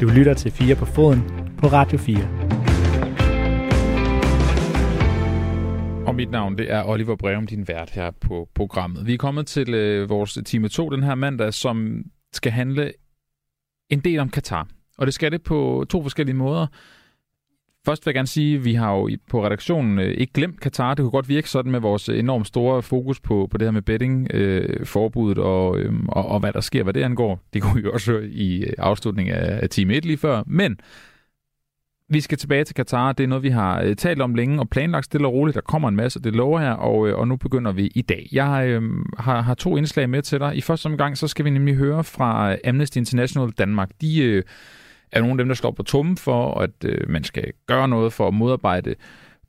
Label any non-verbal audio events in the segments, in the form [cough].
Du lytter til 4 på foden på Radio 4. Og mit navn det er Oliver Breum, din vært her på programmet. Vi er kommet til øh, vores time 2 den her mandag, som skal handle en del om Katar. Og det skal det på to forskellige måder. Først vil jeg gerne sige, at vi har jo på redaktionen øh, ikke glemt Katar. Det kunne godt virke sådan med vores øh, enormt store fokus på, på det her med betting, øh, forbuddet og, øh, og, og hvad der sker, hvad det angår. Det kunne vi jo også høre i øh, afslutningen af, af time 1 lige før. Men vi skal tilbage til Katar. Det er noget, vi har talt om længe og planlagt stille og roligt. Der kommer en masse, det lover her, og, og nu begynder vi i dag. Jeg øh, har, har to indslag med til dig. I første omgang, så skal vi nemlig høre fra Amnesty International Danmark. De øh, er nogle af dem, der slår på tummen for, at øh, man skal gøre noget for at modarbejde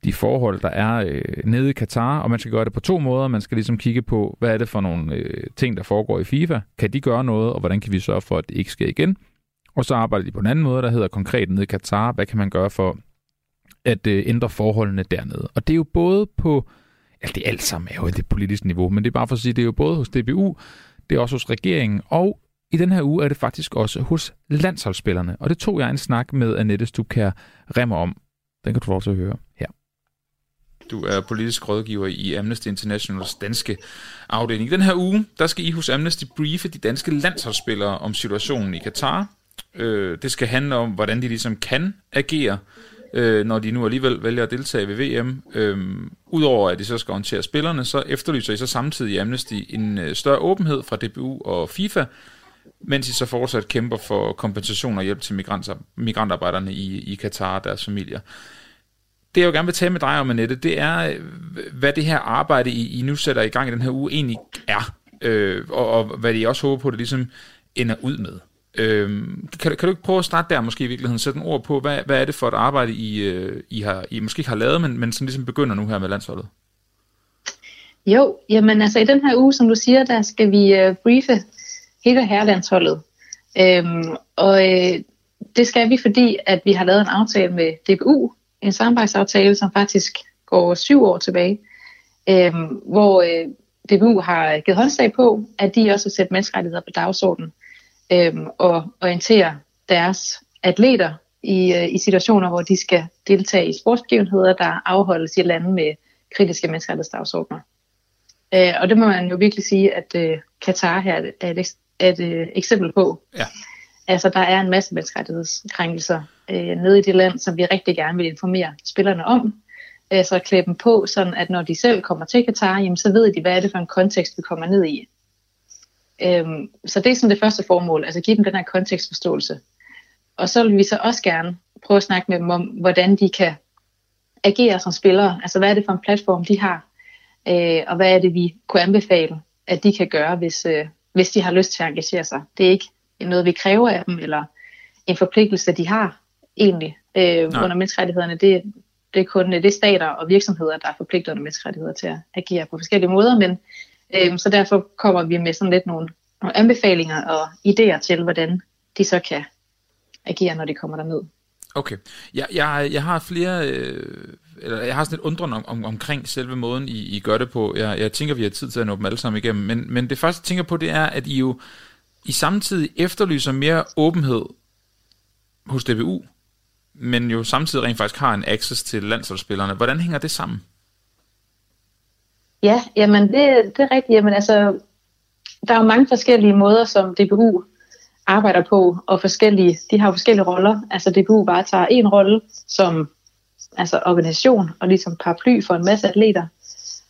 de forhold, der er øh, nede i Katar, og man skal gøre det på to måder. Man skal ligesom kigge på, hvad er det for nogle øh, ting, der foregår i FIFA? Kan de gøre noget, og hvordan kan vi sørge for, at det ikke sker igen? Og så arbejder de på en anden måde, der hedder konkret nede i Katar. Hvad kan man gøre for at øh, ændre forholdene dernede? Og det er jo både på, altså det er alt sammen er jo det politiske niveau, men det er bare for at sige, det er jo både hos DBU, det er også hos regeringen, og i den her uge er det faktisk også hos landsholdsspillerne. Og det tog jeg en snak med Annette Stubkær Remmer om. Den kan du få til at høre her. Du er politisk rådgiver i Amnesty Internationals danske afdeling. I den her uge, der skal I hos Amnesty briefe de danske landsholdsspillere om situationen i Katar, Øh, det skal handle om, hvordan de ligesom kan agere, øh, når de nu alligevel vælger at deltage ved VM. Øh, Udover at de så skal håndtere spillerne, så efterlyser I så samtidig i Amnesty en øh, større åbenhed fra DBU og FIFA, mens I så fortsat kæmper for kompensation og hjælp til migrantarbejderne i, i Katar og deres familier. Det jeg jo gerne vil tale med dig om, Annette, det er, øh, hvad det her arbejde, I, I nu sætter i gang i den her uge, egentlig er. Øh, og, og hvad I også håber på, det ligesom ender ud med. Øh, kan, kan du ikke prøve at starte der måske i virkeligheden, sætte en ord på, hvad, hvad er det for et arbejde, I, øh, I, har, I måske ikke har lavet, men, men som ligesom begynder nu her med landsholdet? Jo, jamen altså i den her uge, som du siger, der skal vi øh, briefe hele herrelandsholdet. Øhm, og øh, det skal vi, fordi at vi har lavet en aftale med DBU, en samarbejdsaftale, som faktisk går syv år tilbage, øhm, hvor øh, DBU har givet håndslag på, at de også vil sætte menneskerettigheder på dagsordenen øhm, og orientere deres atleter i, øh, i situationer, hvor de skal deltage i sportsbegivenheder, der afholdes i lande med kritiske menneskerettighedsdagsordner. Øh, og det må man jo virkelig sige, at øh, Katar her er et, et øh, eksempel på. Ja. Altså, der er en masse menneskerettighedskrænkelser øh, nede i det land, som vi rigtig gerne vil informere spillerne om. Øh, så klæde dem på, sådan at når de selv kommer til Katar, jamen, så ved de, hvad er det for en kontekst, vi kommer ned i. Øhm, så det er sådan det første formål, altså give dem den her kontekstforståelse. Og så vil vi så også gerne prøve at snakke med dem om, hvordan de kan agere som spillere. Altså hvad er det for en platform, de har, øh, og hvad er det, vi kunne anbefale, at de kan gøre, hvis, øh, hvis de har lyst til at engagere sig. Det er ikke noget, vi kræver af dem, eller en forpligtelse, de har egentlig øh, under menneskerettighederne. Det, det er kun det er stater og virksomheder, der er forpligtet under menneskerettigheder til at agere på forskellige måder, men Øhm, så derfor kommer vi med sådan lidt nogle, nogle anbefalinger og idéer til, hvordan de så kan agere, når de kommer derned. Okay. Jeg, jeg, jeg har flere, øh, eller jeg har sådan lidt undrende om, om, omkring selve måden, I, I gør det på. Jeg, jeg tænker, vi har tid til at nå dem alle sammen igennem, men, men det første, jeg tænker på, det er, at I jo I samtidig efterlyser mere åbenhed hos DBU, men jo samtidig rent faktisk har en access til landsholdsspillerne. Hvordan hænger det sammen? Ja, jamen det, det er rigtigt. Jamen altså, der er jo mange forskellige måder, som DBU arbejder på, og forskellige, de har forskellige roller. Altså DBU bare tager en rolle som altså organisation og ligesom paraply for en masse atleter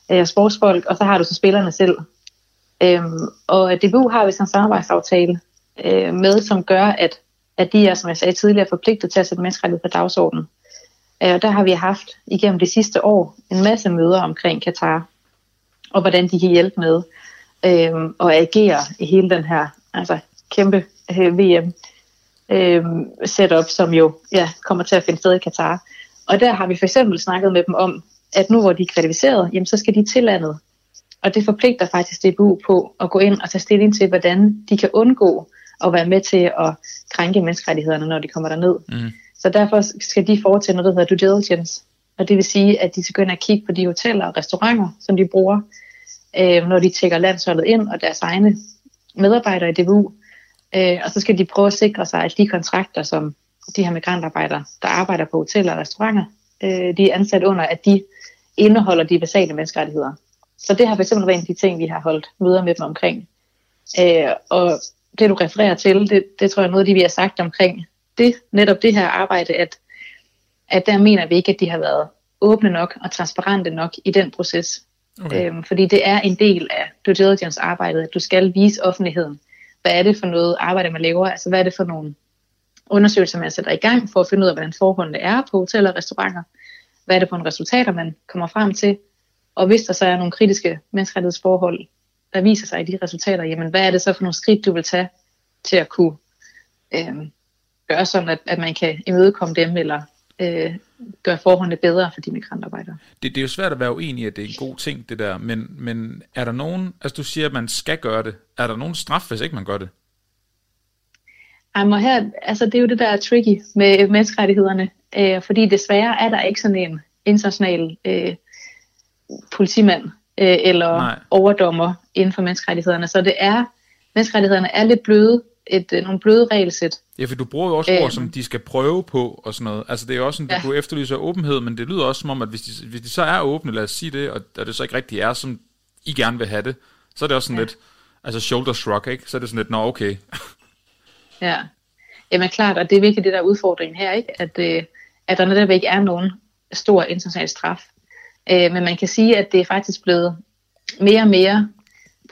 og øh, sportsfolk, og så har du så spillerne selv. Øhm, og DBU har vi sådan en samarbejdsaftale øh, med, som gør, at, at de er, som jeg sagde tidligere, forpligtet til at sætte menneskerettighed på dagsordenen. Øh, og der har vi haft igennem de sidste år en masse møder omkring Katar, og hvordan de kan hjælpe med øh, at agere i hele den her altså, kæmpe øh, VM øh, setup, som jo ja, kommer til at finde sted i Katar. Og der har vi for eksempel snakket med dem om, at nu hvor de er kvalificeret, jamen, så skal de til landet. Og det forpligter faktisk DBU på at gå ind og tage stilling til, hvordan de kan undgå at være med til at krænke menneskerettighederne, når de kommer derned. Mm. Så derfor skal de foretage noget, der hedder due diligence, og det vil sige, at de skal gå ind og kigge på de hoteller og restauranter, som de bruger, øh, når de tjekker landsholdet ind, og deres egne medarbejdere i DBU, Øh, og så skal de prøve at sikre sig, at de kontrakter, som de her migrantarbejdere, der arbejder på hoteller og restauranter, øh, de er ansat under, at de indeholder de basale menneskerettigheder. Så det har fx været en af de ting, vi har holdt møder med dem omkring. Øh, og det du refererer til, det, det tror jeg er noget af det, vi har sagt omkring det, netop det her arbejde, at, at der mener vi ikke, at de har været åbne nok og transparente nok i den proces. Okay. Øhm, fordi det er en del af due diligence arbejdet, at du skal vise offentligheden, hvad er det for noget arbejde, man laver, altså hvad er det for nogle undersøgelser, man sætter i gang for at finde ud af, hvordan forholdene er på hoteller og restauranter, hvad er det for nogle resultater, man kommer frem til, og hvis der så er nogle kritiske menneskerettighedsforhold, der viser sig i de resultater, jamen hvad er det så for nogle skridt, du vil tage til at kunne øh, gøre sådan, at, at man kan imødekomme dem, eller øh, gøre forholdene bedre for de migrantarbejdere. Det, det er jo svært at være uenig i, at det er en god ting, det der, men, men er der nogen, altså du siger, at man skal gøre det, er der nogen straf, hvis ikke man gør det? Jamen her, altså det er jo det, der er tricky med menneskerettighederne, øh, fordi desværre er der ikke sådan en international øh, politimand øh, eller Nej. overdommer inden for menneskerettighederne, så det er, menneskerettighederne er lidt bløde, et, øh, nogle bløde regelsæt. Ja, for du bruger jo også ord, øh, som de skal prøve på og sådan noget. Altså det er jo også sådan, ja. du efterlyser åbenhed, men det lyder også som om, at hvis de, hvis de så er åbne, lad os sige det, og, og det så ikke rigtig er, som I gerne vil have det, så er det også sådan ja. lidt, altså shoulder shrug, ikke? Så er det sådan lidt, nå okay. [laughs] ja, jamen klart, og det er virkelig det der udfordring her, ikke? At, øh, at der netop ikke er nogen stor international straf. Øh, men man kan sige, at det er faktisk blevet mere og mere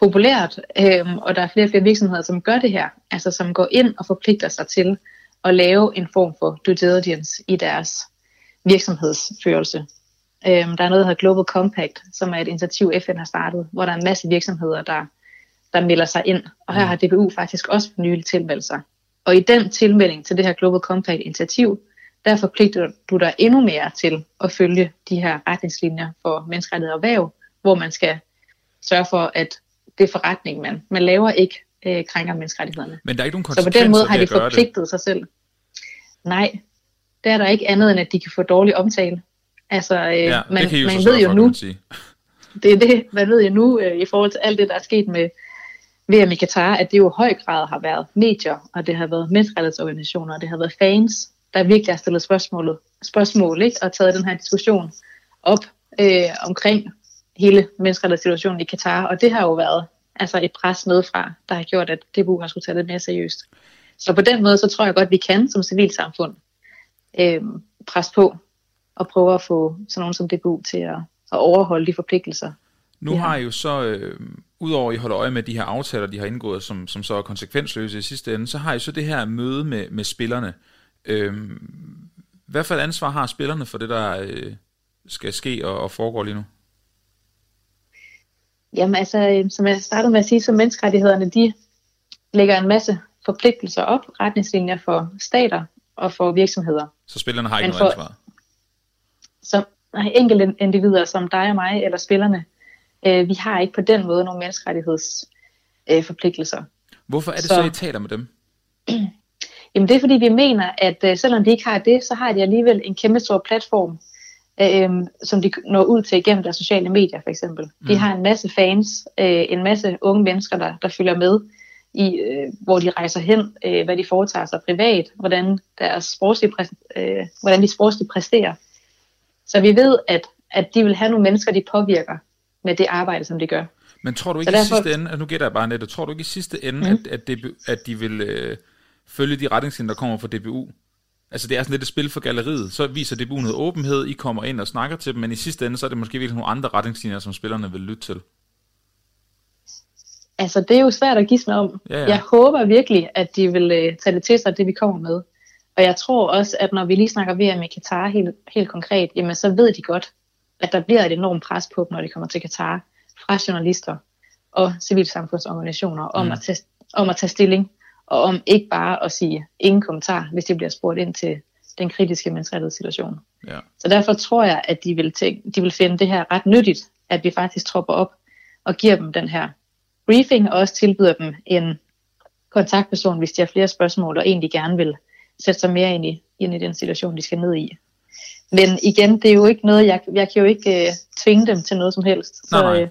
populært, øhm, og der er flere og flere virksomheder, som gør det her, altså som går ind og forpligter sig til at lave en form for due diligence i deres virksomhedsførelse. Øhm, der er noget, der hedder Global Compact, som er et initiativ, FN har startet, hvor der er en masse virksomheder, der, der melder sig ind, og her har DBU faktisk også for nylig tilmeldt sig. Og i den tilmelding til det her Global Compact initiativ, der forpligter du dig endnu mere til at følge de her retningslinjer for menneskerettigheder og erhverv, hvor man skal sørge for, at det forretning, man, man laver, ikke øh, krænker menneskerettighederne. Men der er ikke nogen Så på den måde har de forpligtet det. sig selv. Nej, det er der ikke andet end, at de kan få dårlig omtale. Altså, øh, ja, man, man ved jo for, nu, [laughs] det er det, man ved jo nu, øh, i forhold til alt det, der er sket med VM i Katar, at det jo i høj grad har været medier, og det har været menneskerettighedsorganisationer, og det har været fans, der virkelig har stillet spørgsmålet, spørgsmål ikke? og taget den her diskussion op øh, omkring hele menneskerettighedssituationen i Katar, og det har jo været altså et pres nedefra, der har gjort, at DBU har skulle tage det mere seriøst. Så på den måde, så tror jeg godt, at vi kan som civilsamfund øh, presse på og prøve at få sådan nogen som DBU til at, at overholde de forpligtelser. Nu ja. har I jo så, øh, udover at I holder øje med de her aftaler, de har indgået, som, som så er konsekvensløse i sidste ende, så har I så det her møde med, med spillerne. Øh, hvad for et ansvar har spillerne for det, der øh, skal ske og, og foregår lige nu? Jamen altså, øh, som jeg startede med at sige, så menneskerettighederne, de lægger en masse forpligtelser op, retningslinjer for stater og for virksomheder. Så spillerne har ikke noget ansvar? Som enkelte individer som dig og mig, eller spillerne, øh, vi har ikke på den måde nogle menneskerettighedsforpligtelser. Øh, Hvorfor er det så, så, I taler med dem? Jamen det er fordi, vi mener, at øh, selvom de ikke har det, så har de alligevel en kæmpe stor platform, øh, som de når ud til igennem deres sociale medier for eksempel. Mm. De har en masse fans, øh, en masse unge mennesker, der, der følger med i, øh, hvor de rejser hen, øh, hvad de foretager sig privat, hvordan, deres sportslige øh, hvordan de sportsligt præsterer. Så vi ved, at, at de vil have nogle mennesker, de påvirker med det arbejde, som de gør. Men tror du ikke derfor... i sidste ende, at nu gætter jeg bare net, tror du ikke i sidste ende, mm. at, at, det, at de vil øh, følge de retningslinjer, der kommer fra DBU? Altså det er sådan lidt et spil for galleriet. Så viser DBU noget åbenhed, I kommer ind og snakker til dem, men i sidste ende, så er det måske virkelig nogle andre retningslinjer, som spillerne vil lytte til. Altså det er jo svært at gisne om. Ja, ja. Jeg håber virkelig, at de vil uh, tage det til sig, det vi kommer med. Og jeg tror også, at når vi lige snakker VM i Katar helt, helt konkret, jamen så ved de godt, at der bliver et enormt pres på dem, når de kommer til Katar, fra journalister og civilsamfundsorganisationer om, mm. at tage, om at tage stilling og om ikke bare at sige ingen kommentar, hvis de bliver spurgt ind til den kritiske menneskerettighedssituation. Ja. Så derfor tror jeg, at de vil, tænke, de vil finde det her ret nyttigt, at vi faktisk tropper op og giver dem den her briefing, og også tilbyder dem en kontaktperson, hvis de har flere spørgsmål, og egentlig gerne vil sætte sig mere ind i, ind i den situation, de skal ned i. Men igen, det er jo ikke noget, jeg, jeg kan jo ikke uh, tvinge dem til noget som helst. Så, nej, nej. Øh,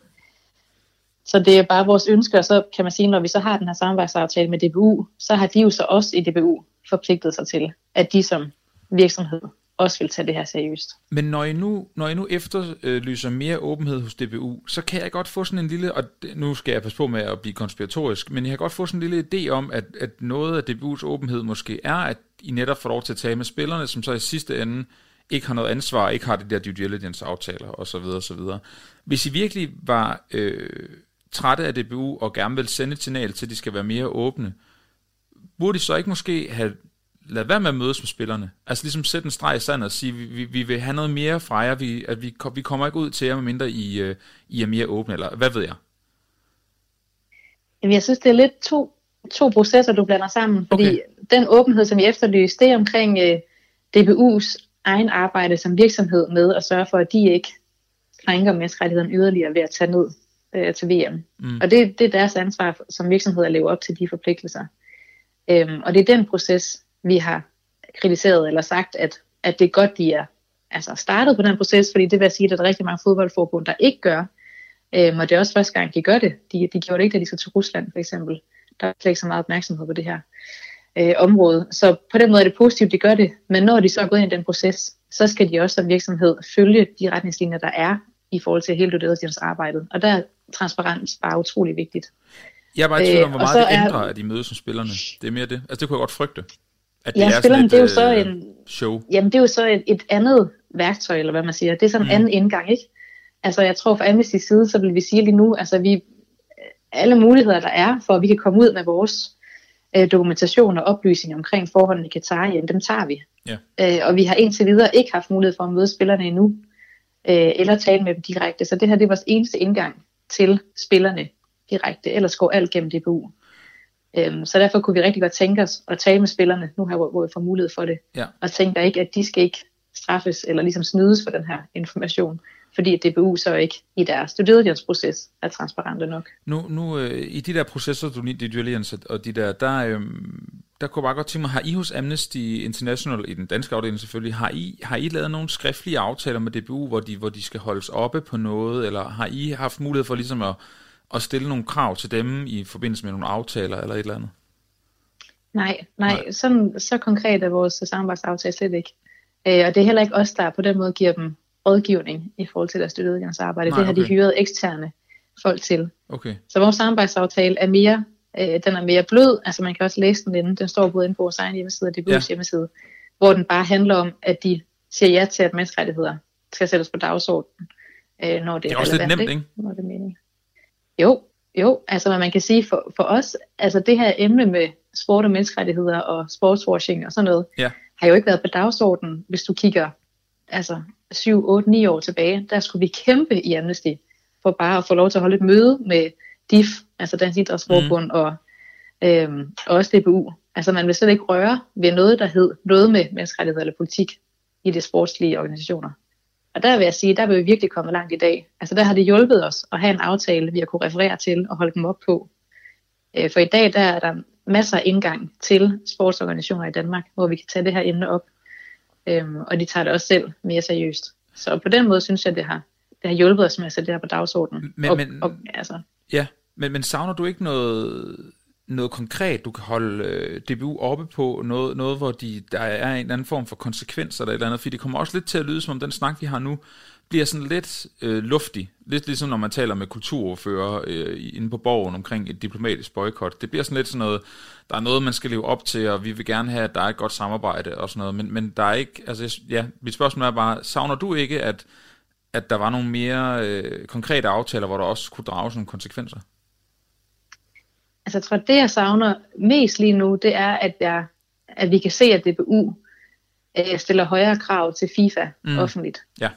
så det er bare vores ønske, og så kan man sige, når vi så har den her samarbejdsaftale med DBU, så har de jo så også i DBU forpligtet sig til, at de som virksomhed også vil tage det her seriøst. Men når I nu, når I nu efterlyser mere åbenhed hos DBU, så kan jeg godt få sådan en lille, og nu skal jeg passe på med at blive konspiratorisk, men jeg kan godt få sådan en lille idé om, at, at noget af DBU's åbenhed måske er, at I netop får lov til at tale med spillerne, som så i sidste ende ikke har noget ansvar, ikke har det der due diligence aftaler osv. osv. Hvis I virkelig var øh, trætte af DBU og gerne vil sende et signal til, at de skal være mere åbne, burde I så ikke måske have lad være med at mødes med spillerne. Altså ligesom sætte en streg i sandet og sige, vi, vi, vi vil have noget mere fra jer, vi, at vi, vi kommer ikke ud til jer, medmindre I, uh, I er mere åbne, eller hvad ved jeg? Jamen, jeg synes, det er lidt to, to processer, du blander sammen, fordi okay. den åbenhed, som jeg efterlyser, det er omkring øh, DBU's egen arbejde som virksomhed med at sørge for, at de ikke krænker menneskerettigheden yderligere ved at tage ned uh, til VM. Mm. Og det, det er deres ansvar som virksomhed at leve op til de forpligtelser. Um, og det er den proces, vi har kritiseret eller sagt, at, at det er godt, de er altså startet på den proces, fordi det vil sige, at der er rigtig mange fodboldforbund, der ikke gør. Øhm, og det er også første gang, de gør det. De, de gjorde det ikke, da de skal til Rusland for eksempel. Der er slet ikke så meget opmærksomhed på det her øh, område. Så på den måde er det positivt, de gør det. Men når de så er gået ind i den proces, så skal de også som virksomhed følge de retningslinjer, der er i forhold til hele det arbejde. Og der er transparens bare utrolig vigtigt. Jeg er bare i tvivl om, hvor øh, meget det ændrer, er, at de mødes som spillerne. Det er mere det. Altså det kunne jeg godt frygte. At det ja, er spillerne, et, det er jo så øh, en, show. Jamen, det er jo så et, et andet værktøj, eller hvad man siger. Det er sådan en mm. anden indgang, ikke? Altså, jeg tror fra Amnesty's side, så vil vi sige lige nu, altså vi, alle muligheder, der er, for at vi kan komme ud med vores øh, dokumentation og oplysning omkring forholdene i Katar, jamen, dem tager vi. Ja. Øh, og vi har indtil videre ikke haft mulighed for at møde spillerne endnu, øh, eller tale med dem direkte. Så det her det er vores eneste indgang til spillerne direkte. Ellers går alt gennem DBU. Øhm, så derfor kunne vi rigtig godt tænke os at tale med spillerne, nu her, hvor, vi får mulighed for det. Ja. Og tænker ikke, at de skal ikke straffes eller ligesom snydes for den her information, fordi DBU så ikke i deres due proces er transparente nok. Nu, nu øh, i de der processer, du lige, due og de der, der, øh, der kunne bare godt tænke mig, har I hos Amnesty International, i den danske afdeling selvfølgelig, har I, har I lavet nogle skriftlige aftaler med DBU, hvor de, hvor de skal holdes oppe på noget, eller har I haft mulighed for ligesom at at stille nogle krav til dem i forbindelse med nogle aftaler eller et eller andet? Nej, nej, nej. Sådan, så konkret er vores samarbejdsaftale slet ikke. Øh, og det er heller ikke os, der på den måde giver dem rådgivning i forhold til deres støtteudgangsarbejde. Nej, det har okay. de hyret eksterne folk til. Okay. Så vores samarbejdsaftale er mere, øh, den er mere blød, altså man kan også læse den inde, den står både inde på vores egen hjemmeside og DBU's ja. hjemmeside, hvor den bare handler om, at de siger ja til, at menneskerettigheder skal sættes på dagsordenen, øh, når det, det er, er også relevant, lidt nemt, ikke? Når det er meningen. Jo, jo, altså man kan sige for, for os, altså det her emne med sport og menneskerettigheder og sportswashing og sådan noget, ja. har jo ikke været på dagsordenen, hvis du kigger altså 7, 8, 9 år tilbage. Der skulle vi kæmpe i Amnesty for bare at få lov til at holde et møde med DIF, altså Dansk Idrætsforbund mm. og, øhm, og også DBU. Altså man vil slet ikke røre ved noget, der hed noget med menneskerettigheder eller politik i de sportslige organisationer. Og der vil jeg sige, der vil vi virkelig komme langt i dag. Altså der har det hjulpet os at have en aftale, vi har kunne referere til og holde dem op på. Øh, for i dag der er der masser af indgang til sportsorganisationer i Danmark, hvor vi kan tage det her emne op. Øhm, og de tager det også selv mere seriøst. Så på den måde synes jeg, det har, det har hjulpet os med at sætte det her på dagsordenen. Men, og, men, og, altså. Ja, men, men savner du ikke noget, noget konkret, du kan holde øh, DBU oppe på, noget, noget hvor de, der er en eller anden form for konsekvenser eller et eller andet, fordi det kommer også lidt til at lyde som om den snak, vi har nu, bliver sådan lidt øh, luftig. Lidt ligesom når man taler med kulturordfører øh, inde på borgen omkring et diplomatisk boykot. Det bliver sådan lidt sådan noget, der er noget, man skal leve op til, og vi vil gerne have, at der er et godt samarbejde og sådan noget. Men, men der er ikke, altså ja, mit spørgsmål er bare, savner du ikke, at, at der var nogle mere øh, konkrete aftaler, hvor der også kunne drages nogle konsekvenser? altså jeg tror, det jeg savner mest lige nu, det er, at, jeg, at vi kan se, at DBU øh, stiller højere krav til FIFA mm. offentligt. Ja.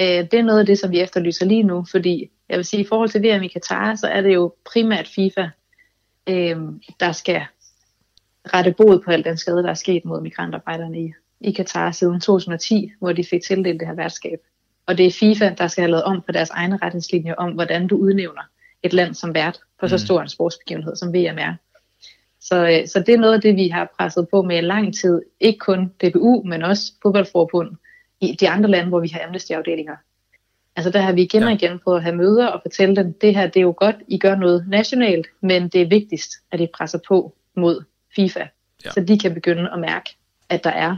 Øh, det er noget af det, som vi efterlyser lige nu, fordi jeg vil sige, i forhold til VM i Katar, så er det jo primært FIFA, øh, der skal rette bod på alt den skade, der er sket mod migrantarbejderne i, i Katar siden 2010, hvor de fik tildelt det her værtskab. Og det er FIFA, der skal have lavet om på deres egne retningslinjer om, hvordan du udnævner et land som vært på så mm. stor en sportsbegivenhed som VM er. Så, øh, så det er noget af det, vi har presset på med i lang tid. Ikke kun DBU, men også fodboldforbund i de andre lande, hvor vi har amnesty-afdelinger. Altså der har vi igen og igen på at have møder og fortælle dem, det her det er jo godt, I gør noget nationalt, men det er vigtigst, at I presser på mod FIFA, ja. så de kan begynde at mærke, at der er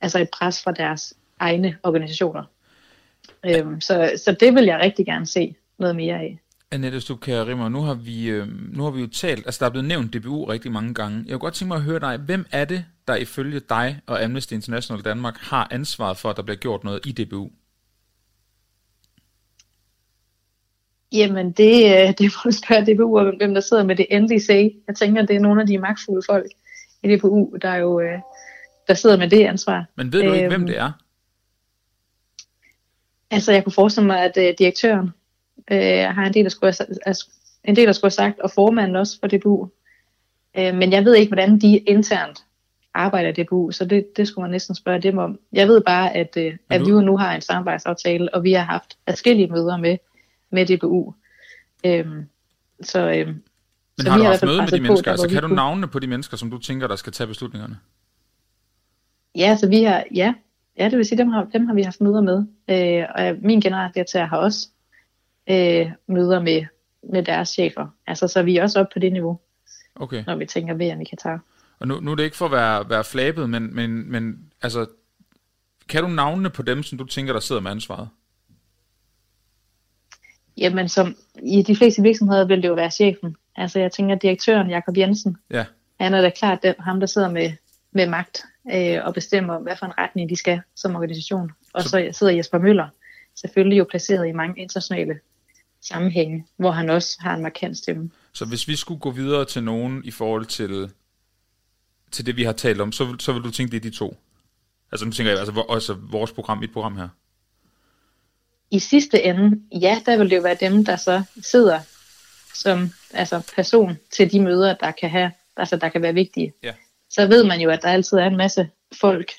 altså et pres fra deres egne organisationer. Øhm, så, så det vil jeg rigtig gerne se noget mere af. Annette Stubkær Rimmer, nu har, vi, øh, nu har vi jo talt, altså der er blevet nævnt DBU rigtig mange gange. Jeg kunne godt tænke mig at høre dig, hvem er det, der ifølge dig og Amnesty International Danmark har ansvaret for, at der bliver gjort noget i DBU? Jamen, det, øh, det må du spørge DBU om, hvem der sidder med det endelige sag. Jeg tænker, det er nogle af de magtfulde folk i DBU, der jo øh, der sidder med det ansvar. Men ved du ikke, hvem øhm, det er? Altså, jeg kunne forestille mig, at uh, direktøren uh, har en del, der skulle have, en del, der skulle have sagt, og formanden også for DBU. Uh, men jeg ved ikke, hvordan de internt arbejder i DBU, så det, det skulle man næsten spørge dem om. Jeg ved bare, at, uh, at vi nu har en samarbejdsaftale, og vi har haft forskellige møder med, med DBU. Uh, så, uh, men så har du haft møde med de mennesker? På, altså, kan du navne på de mennesker, som du tænker, der skal tage beslutningerne? Ja, så vi har, ja, ja det vil sige, dem har, dem har vi haft møder med. Øh, og min generaldirektør har også øh, møder med, med deres chefer. Altså, så vi er også oppe på det niveau, okay. når vi tænker VM i Katar. Og nu, nu er det ikke for at være, være flabet, men, men, men altså, kan du navnene på dem, som du tænker, der sidder med ansvaret? Jamen, som i de fleste virksomheder vil det jo være chefen. Altså, jeg tænker, direktøren, Jakob Jensen, ja. han er da klart den, ham, der sidder med, med magt øh, og bestemmer, hvad for en retning de skal som organisation. Og så, så sidder Jesper Møller selvfølgelig jo placeret i mange internationale sammenhænge, hvor han også har en markant stemme. Så hvis vi skulle gå videre til nogen i forhold til, til det, vi har talt om, så, så vil du tænke, det er de to? Altså nu tænker jeg, altså også vores program, mit program her. I sidste ende, ja, der vil det jo være dem, der så sidder som altså person til de møder, der kan have, altså der kan være vigtige. Ja så ved man jo, at der altid er en masse folk,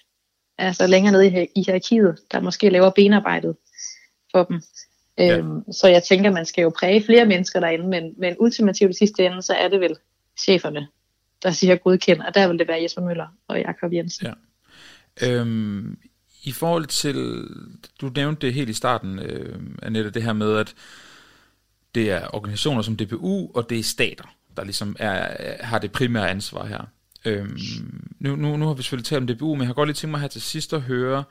altså længere nede i, i hierarkiet, der måske laver benarbejdet for dem. Ja. Øhm, så jeg tænker, man skal jo præge flere mennesker derinde, men, men ultimativt i sidste ende, så er det vel cheferne, der siger godkend, og der vil det være Jesper Møller og Jakob Jensen. Ja. Øhm, I forhold til, du nævnte det helt i starten, øh, Annette, det her med, at det er organisationer som DPU, og det er stater, der ligesom er, har det primære ansvar her. Øhm, nu, nu, nu har vi selvfølgelig talt om DBU, men jeg har godt lige tænkt mig her til sidst at høre,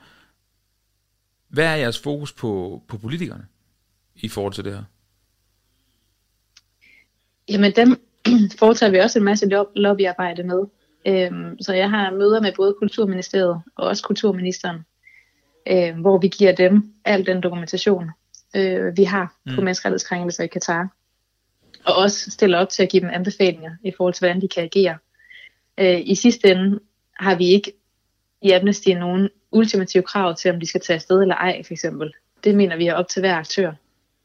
hvad er jeres fokus på, på politikerne i forhold til det her? Jamen dem [clears throat] foretager vi også en masse lobbyarbejde med. Øhm, så jeg har møder med både Kulturministeriet og også Kulturministeren, øh, hvor vi giver dem al den dokumentation, øh, vi har mm. på menneskerettighedskrænkelser i Katar. Og også stiller op til at give dem anbefalinger i forhold til, hvordan de kan agere Øh, I sidste ende har vi ikke i Amnesty nogen ultimative krav til, om de skal tage afsted eller ej, for eksempel. Det mener vi er op til hver aktør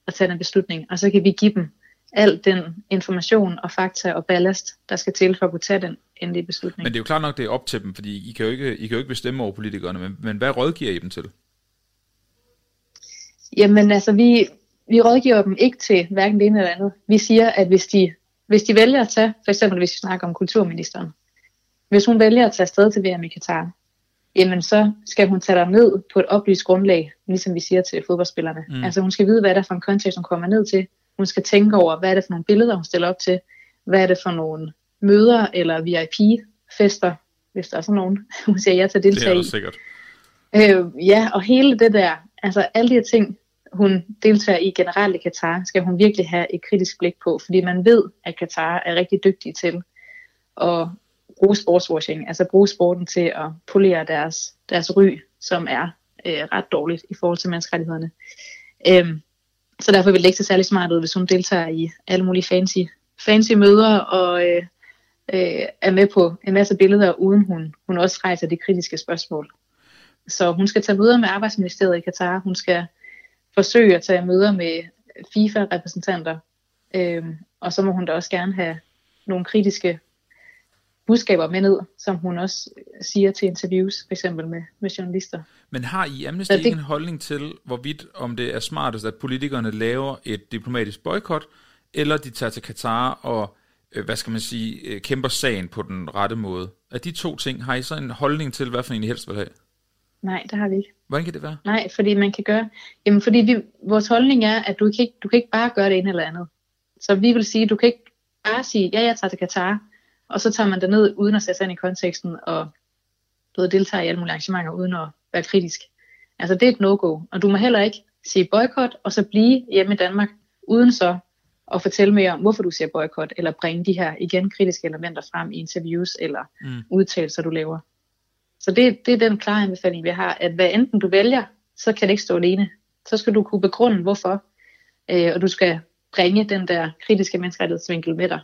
at tage en beslutning, og så kan vi give dem al den information og fakta og ballast, der skal til for at kunne tage den endelige beslutning. Men det er jo klart nok, det er op til dem, fordi I kan jo ikke, I kan jo ikke bestemme over politikerne, men, men hvad rådgiver I dem til? Jamen altså, vi, vi rådgiver dem ikke til hverken det ene eller andet. Vi siger, at hvis de, hvis de vælger at tage, for eksempel hvis vi snakker om kulturministeren, hvis hun vælger at tage afsted til VM i Katar, jamen så skal hun tage dig ned på et oplyst grundlag, ligesom vi siger til fodboldspillerne. Mm. Altså hun skal vide, hvad det er for en kontekst, hun kommer ned til. Hun skal tænke over, hvad er det for nogle billeder, hun stiller op til. Hvad er det for nogle møder eller VIP-fester, hvis der er sådan nogen, [laughs] hun siger ja til at deltage i. Det er sikkert. Øh, ja, og hele det der, altså alle de her ting, hun deltager i generelt i Katar, skal hun virkelig have et kritisk blik på, fordi man ved, at Katar er rigtig dygtig til at bruge sportswashing, altså bruge sporten til at polere deres, deres ry, som er øh, ret dårligt i forhold til menneskerettighederne. Øhm, så derfor vil det ikke se særlig smart ud, hvis hun deltager i alle mulige fancy, fancy møder og øh, øh, er med på en masse billeder, uden hun, hun også rejser de kritiske spørgsmål. Så hun skal tage møder med arbejdsministeriet i Katar, hun skal forsøge at tage møder med FIFA-repræsentanter, øh, og så må hun da også gerne have nogle kritiske budskaber med ned, som hun også siger til interviews, for eksempel med, med journalister. Men har I Amnesty det... en holdning til, hvorvidt om det er smartest, at politikerne laver et diplomatisk boykot, eller de tager til Katar og, øh, hvad skal man sige, øh, kæmper sagen på den rette måde? Af de to ting, har I så en holdning til, hvad for en I helst vil have? Nej, det har vi ikke. Hvordan kan det være? Nej, fordi man kan gøre... Jamen, fordi vi, vores holdning er, at du kan, ikke, du kan ikke bare gøre det ene eller andet. Så vi vil sige, du kan ikke bare sige, ja, jeg tager til Katar, og så tager man det ned uden at sætte sig ind i konteksten, og du ved, deltager i alle mulige arrangementer uden at være kritisk. Altså, det er et no-go. Og du må heller ikke sige boykot, og så blive hjemme i Danmark, uden så at fortælle mere om, hvorfor du siger boykot, eller bringe de her igen kritiske elementer frem i interviews eller mm. udtalelser, du laver. Så det, det er den klare anbefaling, vi har, at hvad enten du vælger, så kan det ikke stå alene. Så skal du kunne begrunde, hvorfor, øh, og du skal bringe den der kritiske menneskerettighedsvinkel med dig.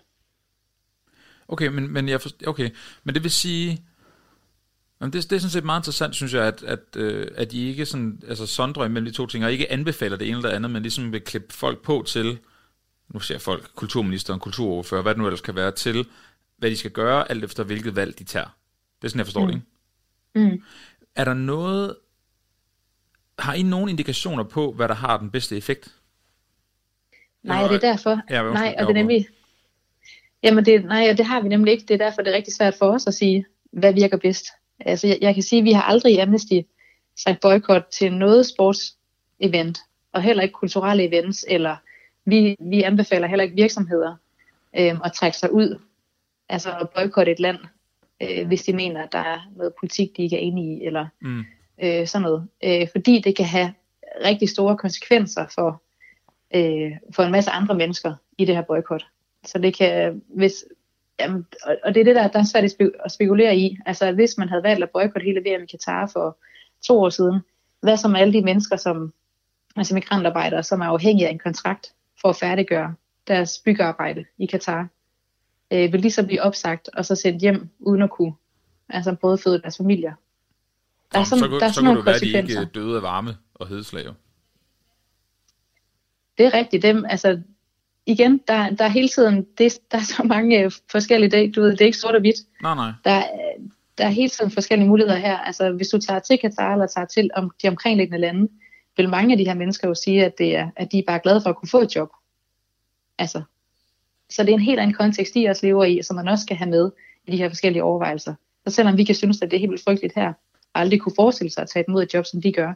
Okay, men, men, jeg forst- okay. men det vil sige, Jamen det, det er sådan set meget interessant, synes jeg, at, at, øh, at I ikke sådan, altså sondrer imellem de to ting, og ikke anbefaler det ene eller det andet, men ligesom vil klippe folk på til, nu ser folk, kulturministeren, kulturoverfører, hvad det nu ellers kan være, til, hvad de skal gøre, alt efter hvilket valg de tager. Det er sådan, jeg forstår mm. det, ikke? Mm. Er der noget, har I nogle indikationer på, hvad der har den bedste effekt? Nej, det er derfor. Ja, nej, og det er nemlig... Jamen, det, nej, og det har vi nemlig ikke. Det er derfor, det er rigtig svært for os at sige, hvad virker bedst. Altså, jeg, jeg kan sige, at vi har aldrig i Amnesty sagt boykot til noget sportsevent, og heller ikke kulturelle events, eller vi, vi anbefaler heller ikke virksomheder øh, at trække sig ud, altså at boykotte et land, øh, hvis de mener, at der er noget politik, de ikke er enige i, eller Mm. øh, sådan noget. Øh, fordi det kan have rigtig store konsekvenser for, øh, for en masse andre mennesker i det her boykot. Så det kan, hvis, jamen, og, og det er det, der, der er svært at spe- at spekulere i. Altså hvis man havde valgt at boykotte hele VM i Katar for to år siden, hvad så med alle de mennesker, som altså migrantarbejdere, som er afhængige af en kontrakt for at færdiggøre deres byggearbejde i Katar, øh, vil de så blive opsagt og så sendt hjem uden at kunne altså både føde deres familier. Der er sådan, så, kunne- der er så sådan kunne nogle det være, at de ikke døde af varme og hedeslag. Det er rigtigt. Dem, altså, igen, der, der er hele tiden, det, der er så mange øh, forskellige dage, du ved, det er ikke sort og hvidt. Nej, nej. Der, er- der er hele tiden forskellige muligheder her. Altså, hvis du tager til Katar eller tager til om, de omkringliggende lande, vil mange af de her mennesker jo sige, at, det er, at de er bare glade for at kunne få et job. Altså, så det er en helt anden kontekst, de også lever i, som man også skal have med i de her forskellige overvejelser. Så selvom vi kan synes, at det er helt vildt frygteligt her, og aldrig kunne forestille sig at tage imod et job, som de gør,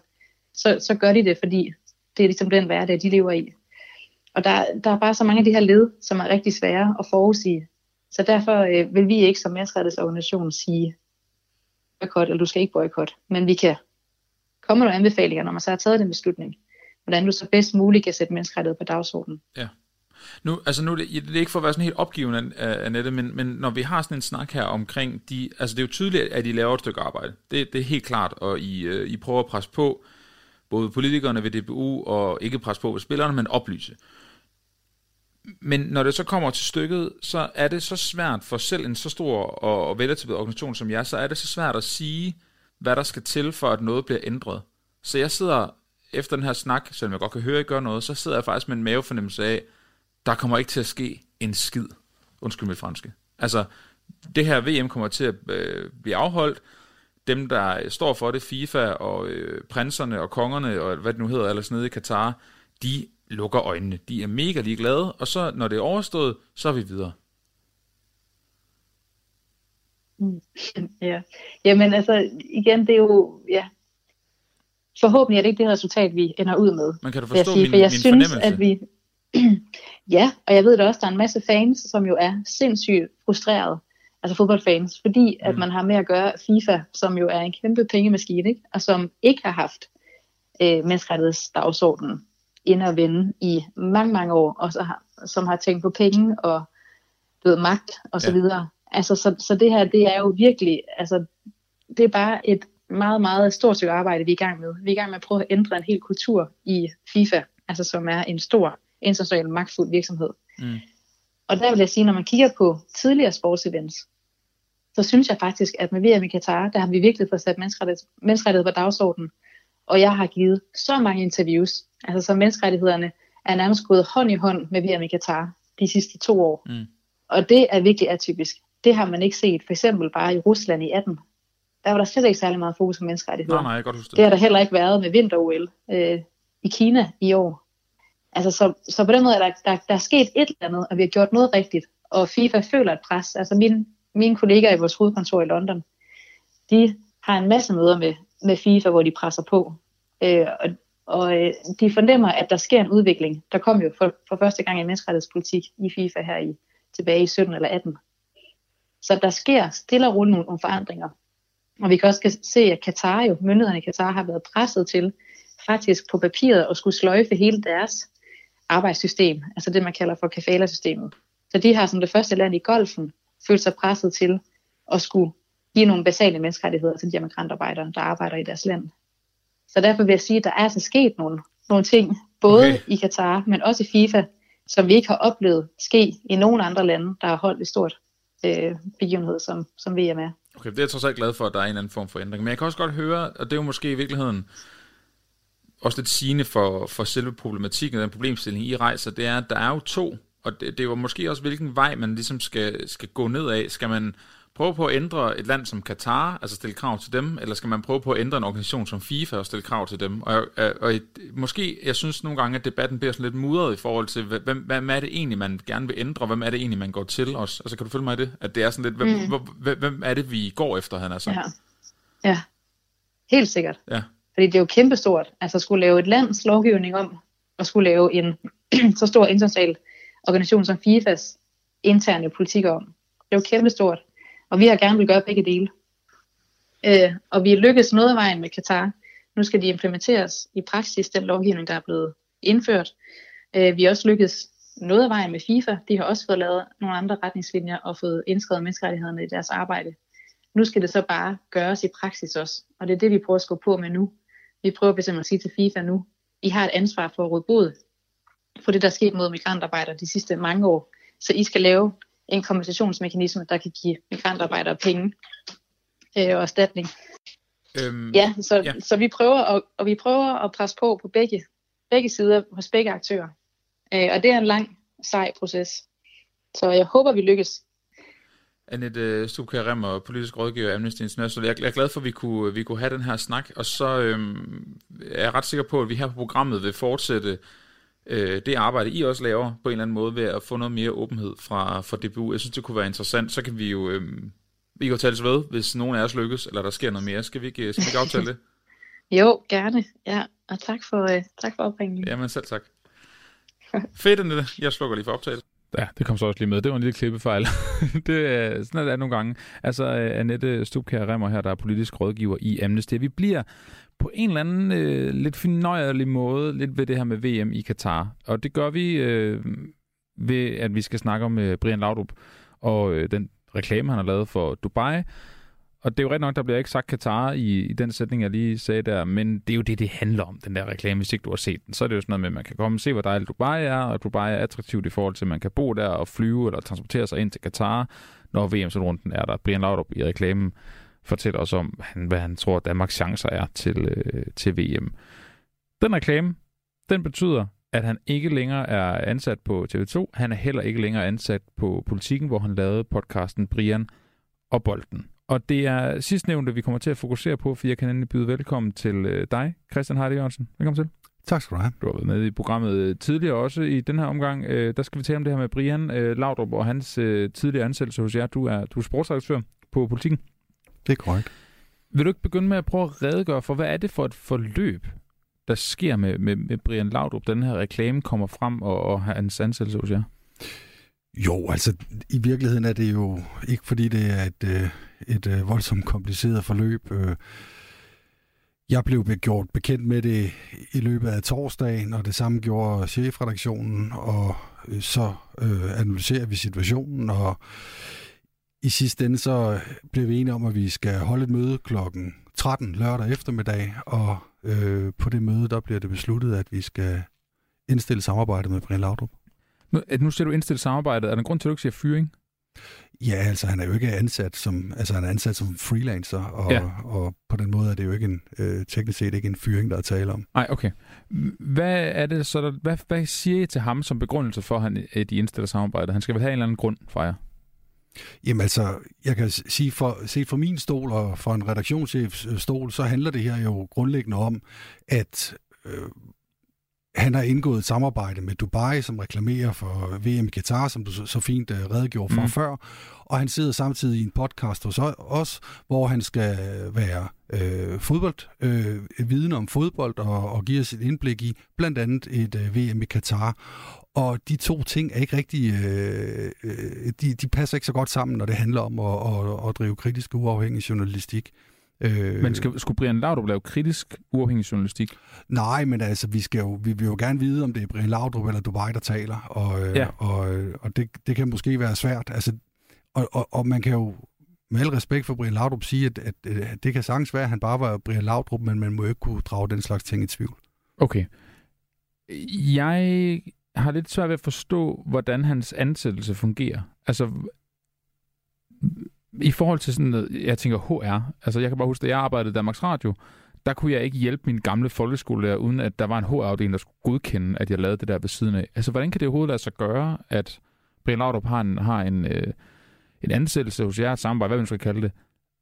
så, så gør de det, fordi det er ligesom den hverdag, de lever i. Og der, der er bare så mange af de her led, som er rigtig svære at forudsige. Så derfor øh, vil vi ikke som menneskerettighedsorganisation sige boykot, eller du skal ikke boykot. Men vi kan komme med nogle anbefalinger, når man så har taget den beslutning. Hvordan du så bedst muligt kan sætte menneskerettighed på dagsordenen. Ja. Nu, altså nu, det, det er ikke for at være sådan helt opgivende, øh, Annette, men, men når vi har sådan en snak her omkring de, altså det er jo tydeligt, at I laver et stykke arbejde. Det, det er helt klart, og I, øh, I prøver at presse på, både politikerne ved DBU, og ikke presse på ved spillerne, men oplyse. Men når det så kommer til stykket, så er det så svært for selv en så stor og, og veletableret organisation som jeg, så er det så svært at sige, hvad der skal til, for at noget bliver ændret. Så jeg sidder efter den her snak, selvom jeg godt kan høre, at I gør noget, så sidder jeg faktisk med en mavefornemmelse af, der kommer ikke til at ske en skid. Undskyld mit franske. Altså, det her VM kommer til at øh, blive afholdt. Dem, der står for det, FIFA og øh, prinserne og kongerne og hvad det nu hedder, ellers nede i Katar, de lukker øjnene. De er mega ligeglade, og så når det er overstået, så er vi videre. [laughs] Ja. Jamen altså, igen, det er jo, ja, forhåbentlig er det ikke det resultat, vi ender ud med. Men kan du vil jeg forstå sige, min, for jeg min synes, fornemmelse? at vi... [clears throat] ja, og jeg ved da også, der er en masse fans, som jo er sindssygt frustreret, altså fodboldfans, fordi at Mm. man har med at gøre FIFA, som jo er en kæmpe pengemaskine, ikke? og som ikke har haft øh, menneskerettighedsdagsordenen ind at vende i mange, mange år, og så har, som har tænkt på penge og du ved, magt og så Ja. videre. Altså, så, så det her, det er jo virkelig, altså, det er bare et meget, meget stort stykke arbejde, vi er i gang med. Vi er i gang med at prøve at ændre en hel kultur i FIFA, altså som er en stor international magtfuld virksomhed. Mm. Og der vil jeg sige, når man kigger på tidligere sportsevents, så synes jeg faktisk, at med VM i Katar, der har vi virkelig fået sat menneskerettighed, menneskerettighed på dagsordenen. Og jeg har givet så mange interviews, altså så menneskerettighederne er nærmest gået hånd i hånd med VM i Katar de sidste to år. Mm. Og det er virkelig atypisk. Det har man ikke set, for eksempel bare i Rusland i 18. Der var der slet ikke særlig meget fokus på menneskerettigheder. Nej, nej, jeg godt huske Det det. har der heller ikke været med vinter-OL øh, i Kina i år. Altså, så, så på den måde er der, der, der er sket et eller andet, og vi har gjort noget rigtigt. Og FIFA føler et pres. Altså mine, mine kollegaer i vores hovedkontor i London, de har en masse møder med med FIFA, hvor de presser på. Øh, og og øh, de fornemmer, at der sker en udvikling. Der kom jo for, for første gang en menneskerettighedspolitik i FIFA her i, tilbage i 17 eller 18. Så der sker stille og roligt nogle, nogle forandringer. Og vi kan også se, at Katar jo, myndighederne i Katar har været presset til faktisk på papiret at skulle sløjfe hele deres arbejdssystem, altså det man kalder for kafala-systemet. Så de har som det første land i golfen følt sig presset til at skulle give nogle basale menneskerettigheder til de migrantarbejdere, der arbejder i deres land. Så derfor vil jeg sige, at der er altså sket nogle, nogle ting, både okay. i Katar, men også i FIFA, som vi ikke har oplevet ske i nogen andre lande, der har holdt et stort øh, begivenhed, som, som VM er. Okay, det er jeg trods alt glad for, at der er en anden form for ændring. Men jeg kan også godt høre, og det er jo måske i virkeligheden også lidt sigende for, for selve problematikken og den problemstilling, I rejser, det er, at der er jo to, og det, det jo måske også, hvilken vej man ligesom skal, skal gå ned af. Skal man prøve på at ændre et land som Katar, altså stille krav til dem, eller skal man prøve på at ændre en organisation som FIFA og stille krav til dem? Og, og, og måske, jeg synes nogle gange, at debatten bliver sådan lidt mudret i forhold til, hvem, hvem er det egentlig, man gerne vil ændre, hvem er det egentlig, man går til os? Altså kan du følge mig i det? At det er sådan lidt, hvem, mm. hvem, hvem er det, vi går efter, han er så? Ja. ja, helt sikkert. Ja. Fordi det er jo kæmpestort. Altså at skulle lave et lands lovgivning om, og skulle lave en [clears throat] så stor international organisation som FIFAs interne politik om. Det er jo kæmpestort. Og vi har gerne vil gøre begge dele. Øh, og vi er lykkedes noget af vejen med Katar. Nu skal de implementeres i praksis, den lovgivning, der er blevet indført. Øh, vi har også lykkedes noget af vejen med FIFA. De har også fået lavet nogle andre retningslinjer og fået indskrevet menneskerettighederne i deres arbejde. Nu skal det så bare gøres i praksis også. Og det er det, vi prøver at skubbe på med nu. Vi prøver fx at sige til FIFA nu, I har et ansvar for at råde bod for det, der er sket mod migrantarbejdere de sidste mange år. Så I skal lave en kompensationsmekanisme, der kan give migrantarbejdere penge øh, og erstatning. Øhm, ja, så, ja. så vi prøver at, og vi prøver at presse på på begge, begge sider hos begge aktører. Øh, og det er en lang, sej proces. Så jeg håber, vi lykkes. Annette Stubkær Remmer, politisk rådgiver Amnesty International. Jeg er glad for, at vi kunne, vi kunne have den her snak, og så øhm, er jeg ret sikker på, at vi her på programmet vil fortsætte øh, det arbejde, I også laver på en eller anden måde ved at få noget mere åbenhed fra, fra DBU. Jeg synes, det kunne være interessant. Så kan vi jo øh, vi kan jo tale ved, hvis nogen af os lykkes, eller der sker noget mere. Skal vi ikke, skal vi ikke aftale det? [laughs] jo, gerne. Ja, og tak for, øh, tak for opringningen. Jamen selv tak. Fedt, Annette. Jeg slukker lige for optagelsen. Ja, det kom så også lige med. Det var en lille klippefejl. [laughs] det er sådan, er det nogle gange. Altså, øh, Annette Stubkær Remmer her, der er politisk rådgiver i Amnesty. Vi bliver på en eller anden øh, lidt finøjerlig måde lidt ved det her med VM i Katar. Og det gør vi øh, ved, at vi skal snakke om øh, Brian Laudrup og øh, den reklame, han har lavet for Dubai. Og det er jo ret nok, der bliver ikke sagt Katar i, i den sætning, jeg lige sagde der, men det er jo det, det handler om, den der reklame, hvis ikke du har set den. Så er det jo sådan noget med, at man kan komme og se, hvor dejligt Dubai er, og Dubai er attraktivt i forhold til, at man kan bo der og flyve eller transportere sig ind til Katar, når VM-runden er der. Brian Laudrup i reklamen fortæller os om, hvad han tror, Danmarks chancer er til, øh, til VM. Den reklame, den betyder, at han ikke længere er ansat på TV2. Han er heller ikke længere ansat på Politiken, hvor han lavede podcasten Brian og Bolden. Og det er sidstnævnte, vi kommer til at fokusere på, for jeg kan endelig byde velkommen til øh, dig, Christian Heide Jørgensen. Velkommen til. Tak skal du have. Du har været med i programmet øh, tidligere også. I den her omgang, øh, der skal vi tale om det her med Brian øh, Laudrup og hans øh, tidligere ansættelse hos jer. Du er, du er sportsredaktør på Politiken. Det er korrekt. Vil du ikke begynde med at prøve at redegøre for, hvad er det for et forløb, der sker med, med, med Brian Laudrup, den her reklame kommer frem, og, og hans ansættelse hos jer? Jo, altså i virkeligheden er det jo ikke fordi det er et, øh, et, øh, voldsomt kompliceret forløb. Øh. Jeg blev gjort bekendt med det i løbet af torsdagen, og det samme gjorde chefredaktionen, og øh, så øh, analyserer vi situationen, og i sidste ende så blev vi enige om, at vi skal holde et møde klokken 13 lørdag eftermiddag, og øh, på det møde, der bliver det besluttet, at vi skal indstille samarbejdet med Brian Laudrup. Nu, nu ser du indstille samarbejdet. Er der en grund til, at du ikke siger fyring? Ja, altså han er jo ikke ansat som, altså han er ansat som freelancer, og, ja. og på den måde er det jo ikke en, øh, teknisk set ikke en fyring, der er tale om. Nej, okay. Hvad er det så, der, hvad, hvad siger I til ham som begrundelse for, at han, de indstiller samarbejdet? Han skal vel have en eller anden grund for jer? Jamen altså, jeg kan sige, for, set fra min stol og fra en redaktionschefs stol, så handler det her jo grundlæggende om, at øh, han har indgået et samarbejde med Dubai, som reklamerer for VM i Qatar, som du så, så fint uh, redegjorde for mm. før. Og han sidder samtidig i en podcast hos os, hvor han skal være øh, fodbold, øh, viden om fodbold og, og give os et indblik i blandt andet et øh, VM i Qatar. Og de to ting er ikke rigtig, øh, øh, de, de passer ikke så godt sammen, når det handler om at, at, at drive kritisk uafhængig journalistik. Øh, men skal, skulle Brian Laudrup lave kritisk uafhængig journalistik? Nej, men altså, vi, skal jo, vi vil jo gerne vide, om det er Brian Laudrup eller Dubai, der taler, og, øh, ja. og, og det, det kan måske være svært. Altså, og, og, og man kan jo med al respekt for Brian Laudrup sige, at, at, at det kan sagtens være, at han bare var Brian Laudrup, men man må ikke kunne drage den slags ting i tvivl. Okay. Jeg har lidt svært ved at forstå, hvordan hans ansættelse fungerer. Altså, i forhold til sådan noget, jeg tænker HR, altså jeg kan bare huske, at jeg arbejdede i Danmarks Radio, der kunne jeg ikke hjælpe min gamle folkeskolelærer, uden at der var en HR-afdeling, der skulle godkende, at jeg lavede det der ved siden af. Altså, hvordan kan det overhovedet lade sig gøre, at Brian Laudrup har en, har en, øh, en ansættelse hos jer, et samarbejde, hvad man skal kalde det,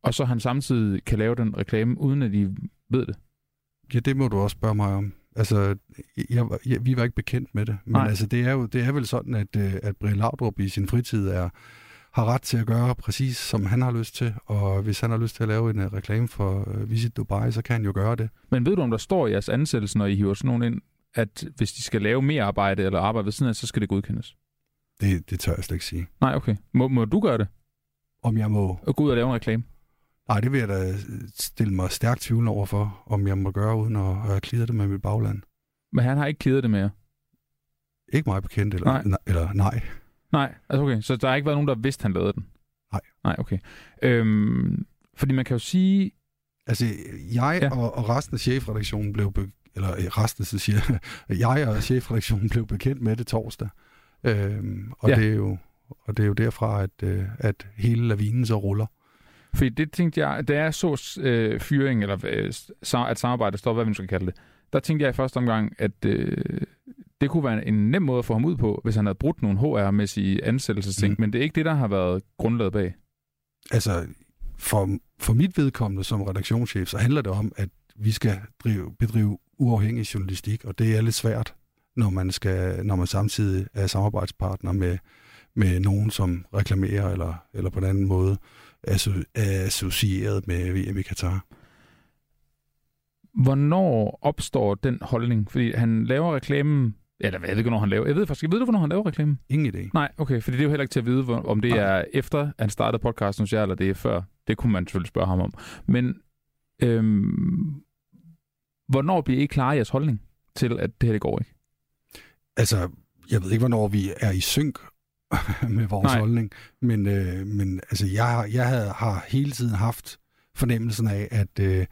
og så han samtidig kan lave den reklame, uden at de ved det? Ja, det må du også spørge mig om. Altså, jeg, jeg, vi var ikke bekendt med det, men Nej. altså, det er jo det er vel sådan, at, øh, at Brian Laudrup i sin fritid er har ret til at gøre præcis, som han har lyst til. Og hvis han har lyst til at lave en uh, reklame for uh, Visit Dubai, så kan han jo gøre det. Men ved du, om der står i jeres ansættelse, når I hiver sådan nogen ind, at hvis de skal lave mere arbejde eller arbejde ved siden af, så skal det godkendes? Det, det tør jeg slet ikke sige. Nej, okay. Må, må du gøre det? Om jeg må... Og gå ud og lave en reklame? Nej, det vil jeg da stille mig stærkt tvivl over for, om jeg må gøre, uden at have klidet det med mit bagland. Men han har ikke klidet det med Ikke meget bekendt, eller nej. eller nej. Nej, altså okay. Så der har ikke været nogen, der vidste, han lavede den? Nej. Nej, okay. Øhm, fordi man kan jo sige... Altså, jeg ja. og, og resten af chefredaktionen blev... Be- eller øh, resten, så siger [laughs] jeg og chefredaktionen blev bekendt med det torsdag. Øhm, og, ja. det er jo, og det er jo derfra, at, øh, at hele lavinen så ruller. Fordi det tænkte jeg, da jeg så øh, fyring, eller øh, at samarbejdet står, hvad vi skal kalde det, der tænkte jeg i første omgang, at øh, det kunne være en nem måde at få ham ud på, hvis han havde brudt nogle HR-mæssige ansættelsesting, mm. men det er ikke det, der har været grundlaget bag. Altså, for, for mit vedkommende som redaktionschef, så handler det om, at vi skal drive, bedrive uafhængig journalistik, og det er lidt svært, når man, skal, når man samtidig er samarbejdspartner med, med nogen, som reklamerer eller, eller på en anden måde er associeret med VM i Katar. Hvornår opstår den holdning? Fordi han laver reklamen Ja, jeg ved ikke, hvornår han laver. Jeg ved faktisk, ved du, hvornår han laver reklame? Ingen idé. Nej, okay, for det er jo heller ikke til at vide, om det Nej. er efter, han startede podcasten hos jer, eller det er før. Det kunne man selvfølgelig spørge ham om. Men øhm, hvornår bliver I klar i jeres holdning til, at det her det går ikke? Altså, jeg ved ikke, hvornår vi er i synk [laughs] med vores Nej. holdning, men, øh, men altså, jeg, jeg har hele tiden haft fornemmelsen af, at øh,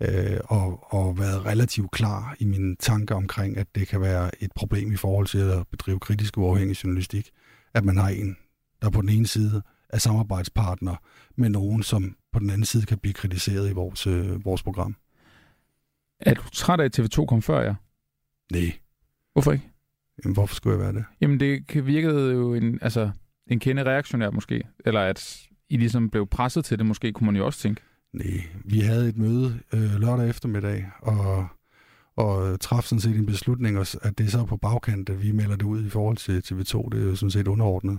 øh, og, og været relativt klar i mine tanker omkring, at det kan være et problem i forhold til at bedrive kritisk uafhængig journalistik, at man har en, der på den ene side er samarbejdspartner med nogen, som på den anden side kan blive kritiseret i vores, øh, vores program. Er du træt af, at TV2 kom før jer? Nej. Hvorfor ikke? Jamen, hvorfor skulle jeg være det? Jamen, det virkede jo en, altså, en kende reaktionær måske. Eller at I ligesom blev presset til det måske, kunne man jo også tænke. Nej, vi havde et møde øh, lørdag eftermiddag, og, og traf sådan set en beslutning, at det er så på bagkant, at vi melder det ud i forhold til TV2. Det er jo sådan set underordnet.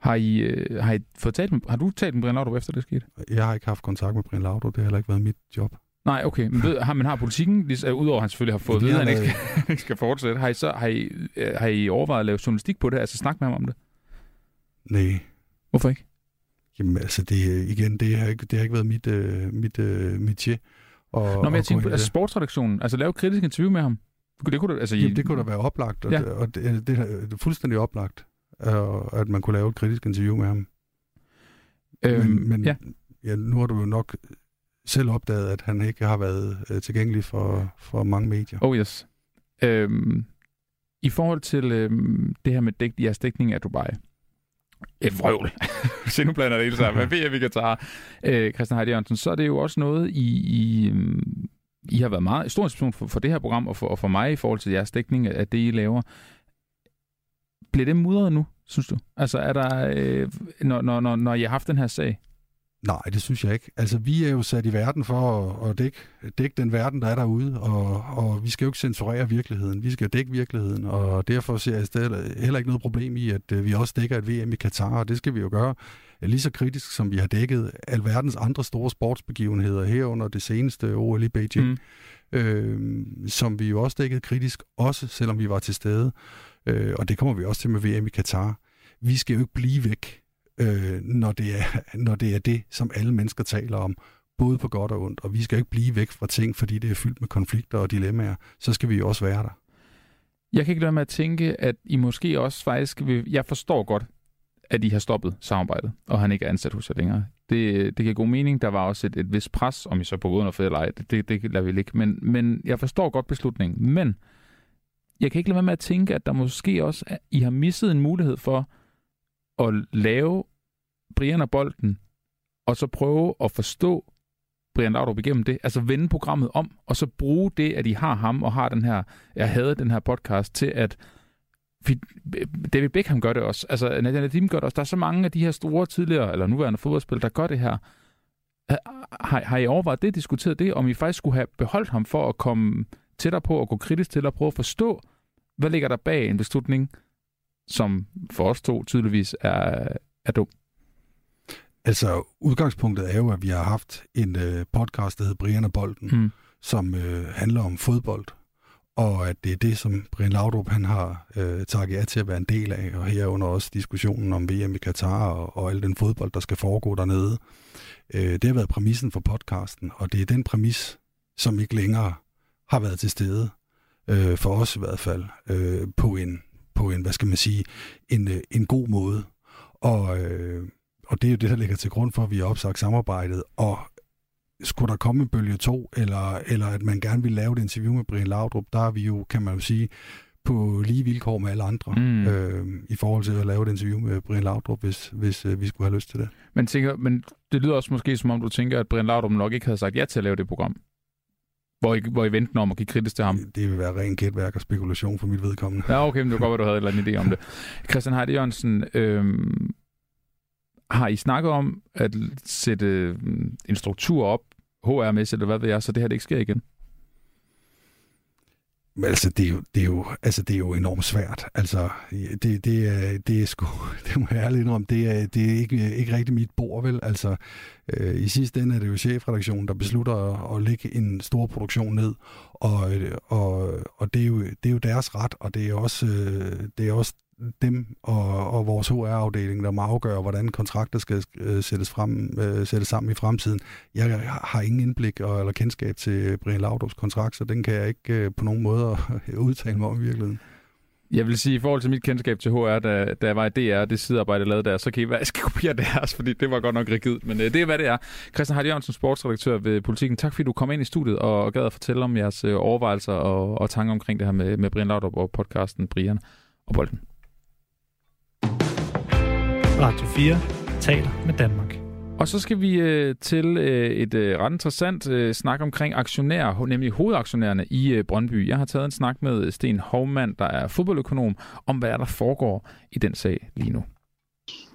Har, I, øh, har, I fået talt med, har du talt med Brian Laudrup efter det skete? Jeg har ikke haft kontakt med Brian Laudrup. Det har heller ikke været mit job. Nej, okay. Men, ved, har, man har politikken, lige, uh, udover at han selvfølgelig har fået ja, at han ikke skal, [laughs] ikke skal fortsætte, har I, så, har, I, uh, har I overvejet at lave journalistik på det? Altså snakke med ham om det? Nej. Hvorfor ikke? Jamen altså, det, igen, det har ikke, det har ikke været mit, uh, mit uh, métier. Og, Nå, men jeg tænker på altså, sportsredaktionen. Altså lave kritisk interview med ham. Det kunne, altså, Jamen, det kunne da være oplagt, og, ja. det, og det, det, det er fuldstændig oplagt, uh, at man kunne lave et kritisk interview med ham. Øhm, men men ja. Ja, nu har du jo nok selv opdaget, at han ikke har været uh, tilgængelig for, for mange medier. Oh yes. Øhm, I forhold til øhm, det her med dæk, jeres dækning af Dubai, et vrøvl. [laughs] Se, nu blander det hele sammen. Hvad vi kan tage? Øh, Christian Heidi Jørgensen, så er det jo også noget, I, I, øh, I har været meget stor inspiration for, for det her program, og for, og for mig i forhold til jeres dækning af det, I laver. Bliver det mudret nu, synes du? Altså, er der, øh, når, når, når, når I har haft den her sag? Nej, det synes jeg ikke. Altså, vi er jo sat i verden for at, at dække, dække den verden, der er derude, og, og vi skal jo ikke censurere virkeligheden. Vi skal dække virkeligheden, og derfor ser jeg stedet heller ikke noget problem i, at øh, vi også dækker et VM i Katar, og det skal vi jo gøre lige så kritisk, som vi har dækket alverdens andre store sportsbegivenheder herunder det seneste OL i Beijing, mm. øh, som vi jo også dækkede kritisk, også selvom vi var til stede. Øh, og det kommer vi også til med VM i Katar. Vi skal jo ikke blive væk øh, når, det er, [laughs] når det er det, som alle mennesker taler om, både på godt og ondt. Og vi skal ikke blive væk fra ting, fordi det er fyldt med konflikter og dilemmaer. Så skal vi jo også være der. Jeg kan ikke lade med at tænke, at I måske også faktisk vil... Jeg forstår godt, at I har stoppet samarbejdet, og han ikke er ansat hos jer længere. Det, det giver god mening. Der var også et, et vis pres, om I så på grund af eller ej. Det, det, det lader vi ikke. Men, men jeg forstår godt beslutningen. Men jeg kan ikke lade være med at tænke, at der måske også... At I har misset en mulighed for at lave Brian og bolden, og så prøve at forstå Brian Laudrup igennem det, altså vende programmet om, og så bruge det, at I har ham og har den her, jeg havde den her podcast, til at David Beckham gør det også, altså Nadia Nadim gør det også, der er så mange af de her store tidligere, eller nuværende fodboldspillere, der gør det her. Har, har I overvejet det, diskuteret det, om I faktisk skulle have beholdt ham for at komme tættere på og gå kritisk til at prøve at forstå, hvad ligger der bag en beslutning, som for os to tydeligvis er, er dum? Altså, udgangspunktet er jo, at vi har haft en øh, podcast, der hedder Brian og Bolden, mm. som øh, handler om fodbold, og at det er det, som Brian Laudrup han har øh, takket ja til at være en del af, og herunder også diskussionen om VM i Katar og, og al den fodbold, der skal foregå dernede. Øh, det har været præmissen for podcasten, og det er den præmis, som ikke længere har været til stede, øh, for os i hvert fald, øh, på en, på en, hvad skal man sige, en, øh, en god måde. Og, øh, og det er jo det, der ligger til grund for, at vi har opsagt samarbejdet. Og skulle der komme en bølge 2, eller, eller at man gerne vil lave et interview med Brian Laudrup, der er vi jo, kan man jo sige, på lige vilkår med alle andre, mm. øh, i forhold til at lave et interview med Brian Laudrup, hvis, hvis øh, vi skulle have lyst til det. Men, tænker, men det lyder også måske, som om du tænker, at Brian Laudrup nok ikke havde sagt ja til at lave det program. Hvor I, hvor I ventede om at give kritisk til ham? Det, det vil være ren gætværk og spekulation for mit vedkommende. Ja, okay, men det var godt, at du havde en eller anden idé om det. [laughs] Christian Heide Jørgensen, øh, har I snakket om at sætte mm, en struktur op, HR-mæssigt, eller hvad ved jeg, så det her det ikke sker igen? Altså, det er jo, det er jo, altså, det er jo enormt svært. Altså, det, det, er, det er sgu, [laughs] det må jeg ærligt indrømme, det er, det er ikke, ikke rigtig mit bord, vel? Altså, øh, i sidste ende er det jo chefredaktionen, der beslutter at, at lægge en stor produktion ned, og, øh, og, og det, er jo, det er jo deres ret, og det er også, øh, det er også dem og, og vores HR-afdeling, der må afgøre, hvordan kontrakter skal øh, sættes, frem, øh, sættes sammen i fremtiden. Jeg har ingen indblik og, eller kendskab til Brian Laudrup's kontrakt, så den kan jeg ikke øh, på nogen måde [laughs] udtale mig om i virkeligheden. Jeg vil sige, i forhold til mit kendskab til HR, da, da jeg var i DR, det sidearbejde, jeg lavede der, så kan I være, [laughs] jeg skal kopiere deres, fordi det var godt nok rigidt. Men øh, det er, hvad det er. Christian Hardy Jørgensen, sportsredaktør ved Politiken. Tak fordi du kom ind i studiet og, og gad at fortælle om jeres øh, overvejelser og, og tanker omkring det her med, med Brian Laudrup og podcasten Brian og Bolden. Radio 4 taler med Danmark. Og så skal vi øh, til øh, et øh, ret interessant øh, snak omkring aktionærer, nemlig hovedaktionærerne i øh, Brøndby. Jeg har taget en snak med Sten Hovmand, der er fodboldøkonom, om hvad der foregår i den sag lige nu.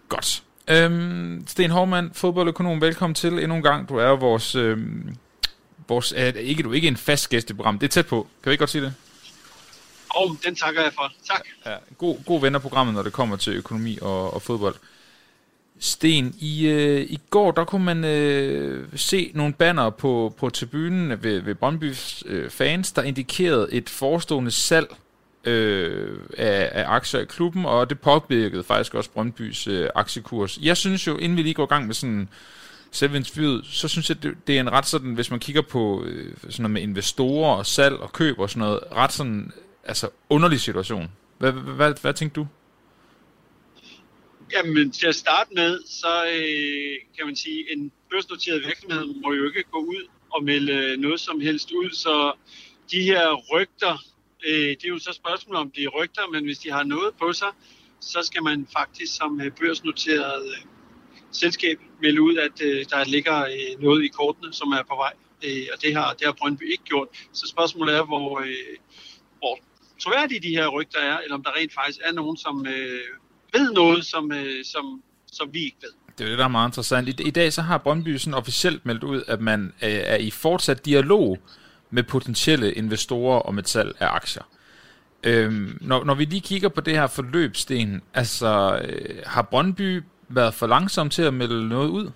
Godt. Øhm, Sten Hovmand, fodboldøkonom, velkommen til endnu en gang. Du er vores... Øh, vores øh, ikke, du er ikke en fast gæst i programmet. Det er tæt på. Kan vi ikke godt sige det? Og oh, den takker jeg for. Tak. Ja, god, god ven af programmet, når det kommer til økonomi og, og fodbold. Sten, i, øh, i går der kunne man øh, se nogle banner på, på tribunen ved, ved Brøndbys øh, fans, der indikerede et forestående salg øh, af, af aktier i klubben, og det påvirkede faktisk også Brøndbys øh, aktiekurs. Jeg synes jo, inden vi lige går i gang med sådan selve interviewet, så synes jeg, det, det er en ret sådan, hvis man kigger på øh, sådan noget med investorer og salg og køb og sådan noget, ret sådan altså underlig situation. Hvad, hvad, hvad, hvad tænkte du? Jamen, til at starte med, så øh, kan man sige, en børsnoteret virksomhed må jo ikke gå ud og melde øh, noget som helst ud, så de her rygter, øh, det er jo så spørgsmål om de er rygter, men hvis de har noget på sig, så skal man faktisk som øh, børsnoteret øh, selskab melde ud, at øh, der ligger øh, noget i kortene, som er på vej. Øh, og det har, det har Brøndby ikke gjort. Så spørgsmålet er, hvor, øh, hvor troværdige de her rygter er, eller om der rent faktisk er nogen, som øh, ved noget, som, øh, som, som vi ikke ved. Det er det, der er meget interessant. I, I dag så har Brøndby sådan officielt meldt ud, at man øh, er i fortsat dialog med potentielle investorer om et salg af aktier. Øhm, når, når vi lige kigger på det her forløb, Sten, altså øh, har Brøndby været for langsom til at melde noget ud?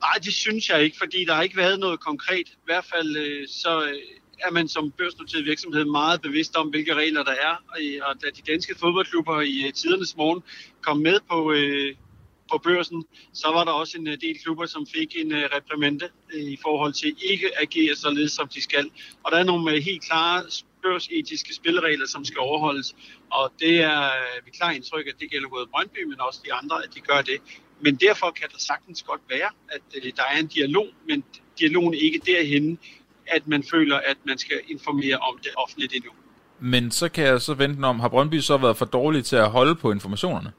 Nej, det synes jeg ikke, fordi der har ikke været noget konkret. I hvert fald øh, så øh, er man som børsnoteret virksomhed meget bevidst om, hvilke regler der er. Og da de danske fodboldklubber i øh, tidernes morgen kom med på, øh, på børsen, så var der også en øh, del klubber, som fik en øh, reprimande øh, i forhold til ikke at agere således, som de skal. Og der er nogle øh, helt klare børsetiske spilleregler, som skal overholdes. Og det er vi klar indtryk, at det gælder både Brøndby, men også de andre, at de gør det. Men derfor kan der sagtens godt være, at der er en dialog, men dialogen er ikke derhen, at man føler, at man skal informere om det offentligt endnu. Men så kan jeg så vente om, har Brøndby så været for dårlig til at holde på informationerne?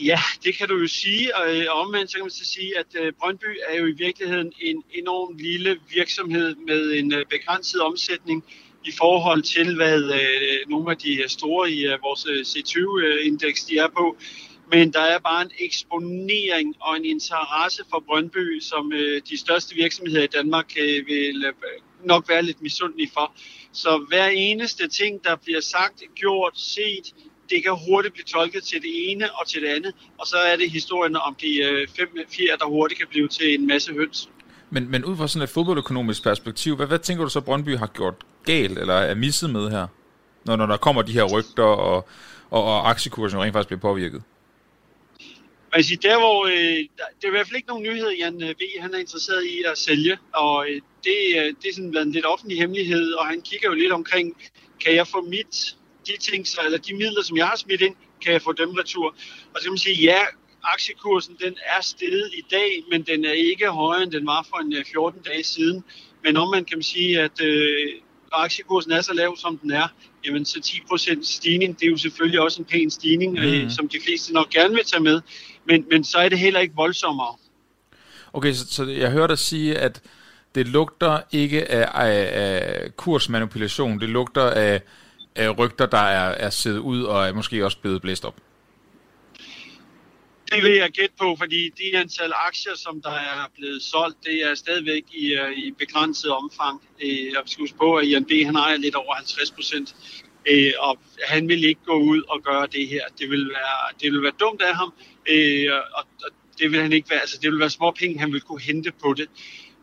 Ja, det kan du jo sige, og øh, omvendt så kan man så sige, at øh, Brøndby er jo i virkeligheden en enorm lille virksomhed med en øh, begrænset omsætning i forhold til, hvad nogle af de store i vores C20-indeks de er på. Men der er bare en eksponering og en interesse for Brøndby, som øh, de største virksomheder i Danmark øh, vil øh, nok være lidt misundelige for. Så hver eneste ting, der bliver sagt, gjort, set, det kan hurtigt blive tolket til det ene og til det andet, og så er det historien om de øh, fem fjer, der hurtigt kan blive til en masse høns. Men, men ud fra sådan et fodboldøkonomisk perspektiv, hvad, hvad tænker du så, Brøndby har gjort galt, eller er misset med her, når, når der kommer de her rygter, og, og, og aktiekursen rent faktisk bliver påvirket? Jeg siger, der hvor, øh, det er i hvert fald ikke nogen nyhed, Jan øh, V. Han er interesseret i at sælge, og øh, det, øh, det er sådan en lidt offentlig hemmelighed, og han kigger jo lidt omkring, kan jeg få mit de ting, eller de midler, som jeg har smidt ind, kan jeg få dem retur. Og så kan man sige, ja, aktiekursen den er steget i dag, men den er ikke højere, end den var for en 14 øh, dage siden. Men om man kan sige, at øh, aktiekursen er så lav, som den er, jamen så 10% stigning, det er jo selvfølgelig også en pæn stigning, mm. øh, som de fleste nok gerne vil tage med. Men, men så er det heller ikke voldsommere. Okay, så, så jeg hørte dig sige, at det lugter ikke af, af, af kursmanipulation, det lugter af øh, rygter, der er, er siddet ud og er måske også blevet blæst op? Det vil jeg gætte på, fordi det antal aktier, som der er blevet solgt, det er stadigvæk i, øh, i begrænset omfang. Øh, jeg skal huske på, at Jan B. han ejer lidt over 50 procent, øh, og han vil ikke gå ud og gøre det her. Det vil være, det vil være dumt af ham, og, det vil han ikke være. Altså, det vil være små penge, han vil kunne hente på det.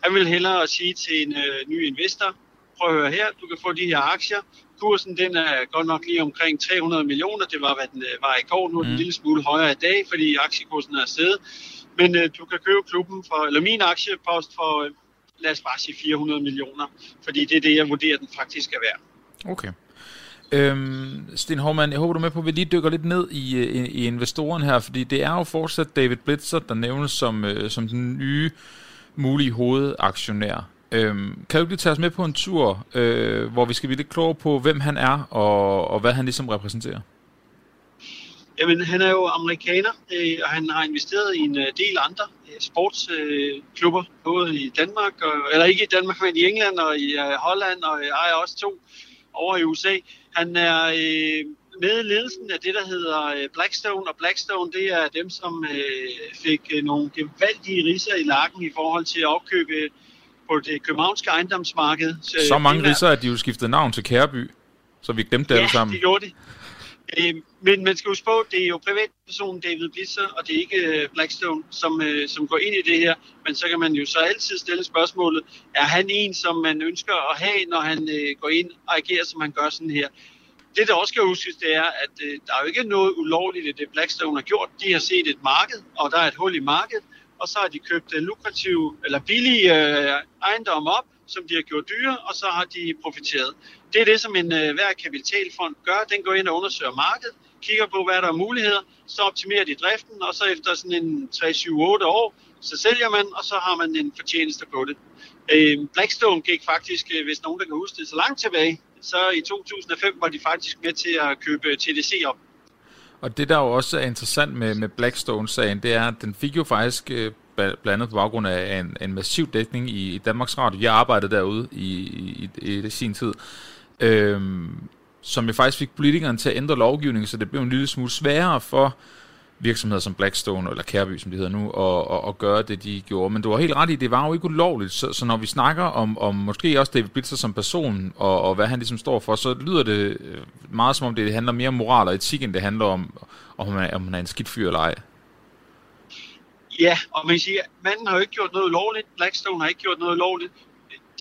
Han vil hellere sige til en ny investor, prøv at høre her, du kan få de her aktier, kursen den er godt nok lige omkring 300 millioner. Det var, hvad den øh, var i går. Nu er den mm. en lille smule højere i dag, fordi aktiekursen er steget. Men øh, du kan købe klubben for, eller min aktiepost for, øh, lad os bare sige 400 millioner. Fordi det er det, jeg vurderer, den faktisk er værd. Okay. Øhm, Sten Hormann, jeg håber du er med på, at vi lige dykker lidt ned i, øh, i, i investoren her, fordi det er jo fortsat David Blitzer, der nævnes som, øh, som den nye mulige hovedaktionær. Øhm, kan du lige tage os med på en tur, øh, hvor vi skal blive lidt klogere på, hvem han er, og, og hvad han ligesom repræsenterer? Jamen, han er jo amerikaner, øh, og han har investeret i en øh, del andre øh, sportsklubber, øh, både i Danmark, og, eller ikke i Danmark, men i England og i øh, Holland, og øh, ejer også to over i USA. Han er øh, med i ledelsen af det, der hedder øh, Blackstone, og Blackstone, det er dem, som øh, fik øh, nogle gevaldige riser i lakken i forhold til at opkøbe på det københavnske ejendomsmarked. Så, så mange riser, at de jo skiftede navn til Kæreby, så vi glemte det ja, alle sammen. Ja, det gjorde de. Øh, men man skal huske på, det er jo privatpersonen David Blitzer, og det er ikke øh, Blackstone, som, øh, som går ind i det her. Men så kan man jo så altid stille spørgsmålet, er han en, som man ønsker at have, når han øh, går ind og agerer, som han gør sådan her? Det, der også skal huskes, det er, at øh, der er jo ikke noget ulovligt i det, Blackstone har gjort. De har set et marked, og der er et hul i markedet, og så har de købt lukrative eller billige ejendomme op, som de har gjort dyre, og så har de profiteret. Det er det, som en uh, hver kapitalfond gør. Den går ind og undersøger markedet, kigger på, hvad der er muligheder, så optimerer de driften, og så efter sådan en 3-7-8 år, så sælger man, og så har man en fortjeneste på det. Øhm, Blackstone gik faktisk, øh, hvis nogen der kan huske det, så langt tilbage, så i 2005 var de faktisk med til at købe TDC op. Og det, der jo også er interessant med, med Blackstone-sagen, det er, at den fik jo faktisk øh, blandet blandt andet på baggrund af en, en massiv dækning i, i Danmarks Radio. Jeg arbejdede derude i, i, i, i sin tid. Øhm, som jo faktisk fik politikerne til at ændre lovgivningen, så det blev en lille smule sværere for virksomheder som Blackstone, eller Kærby, som det hedder nu, og, og, og gøre det, de gjorde. Men du har helt ret i, det var jo ikke ulovligt. Så, så når vi snakker om, om måske også David Blitzer som person, og, og hvad han ligesom står for, så lyder det øh, meget som om, det handler mere om moral og etik, end det handler om, om man, om man er en skidt fyr eller ej. Ja, og man siger, manden har jo ikke gjort noget ulovligt, Blackstone har ikke gjort noget ulovligt.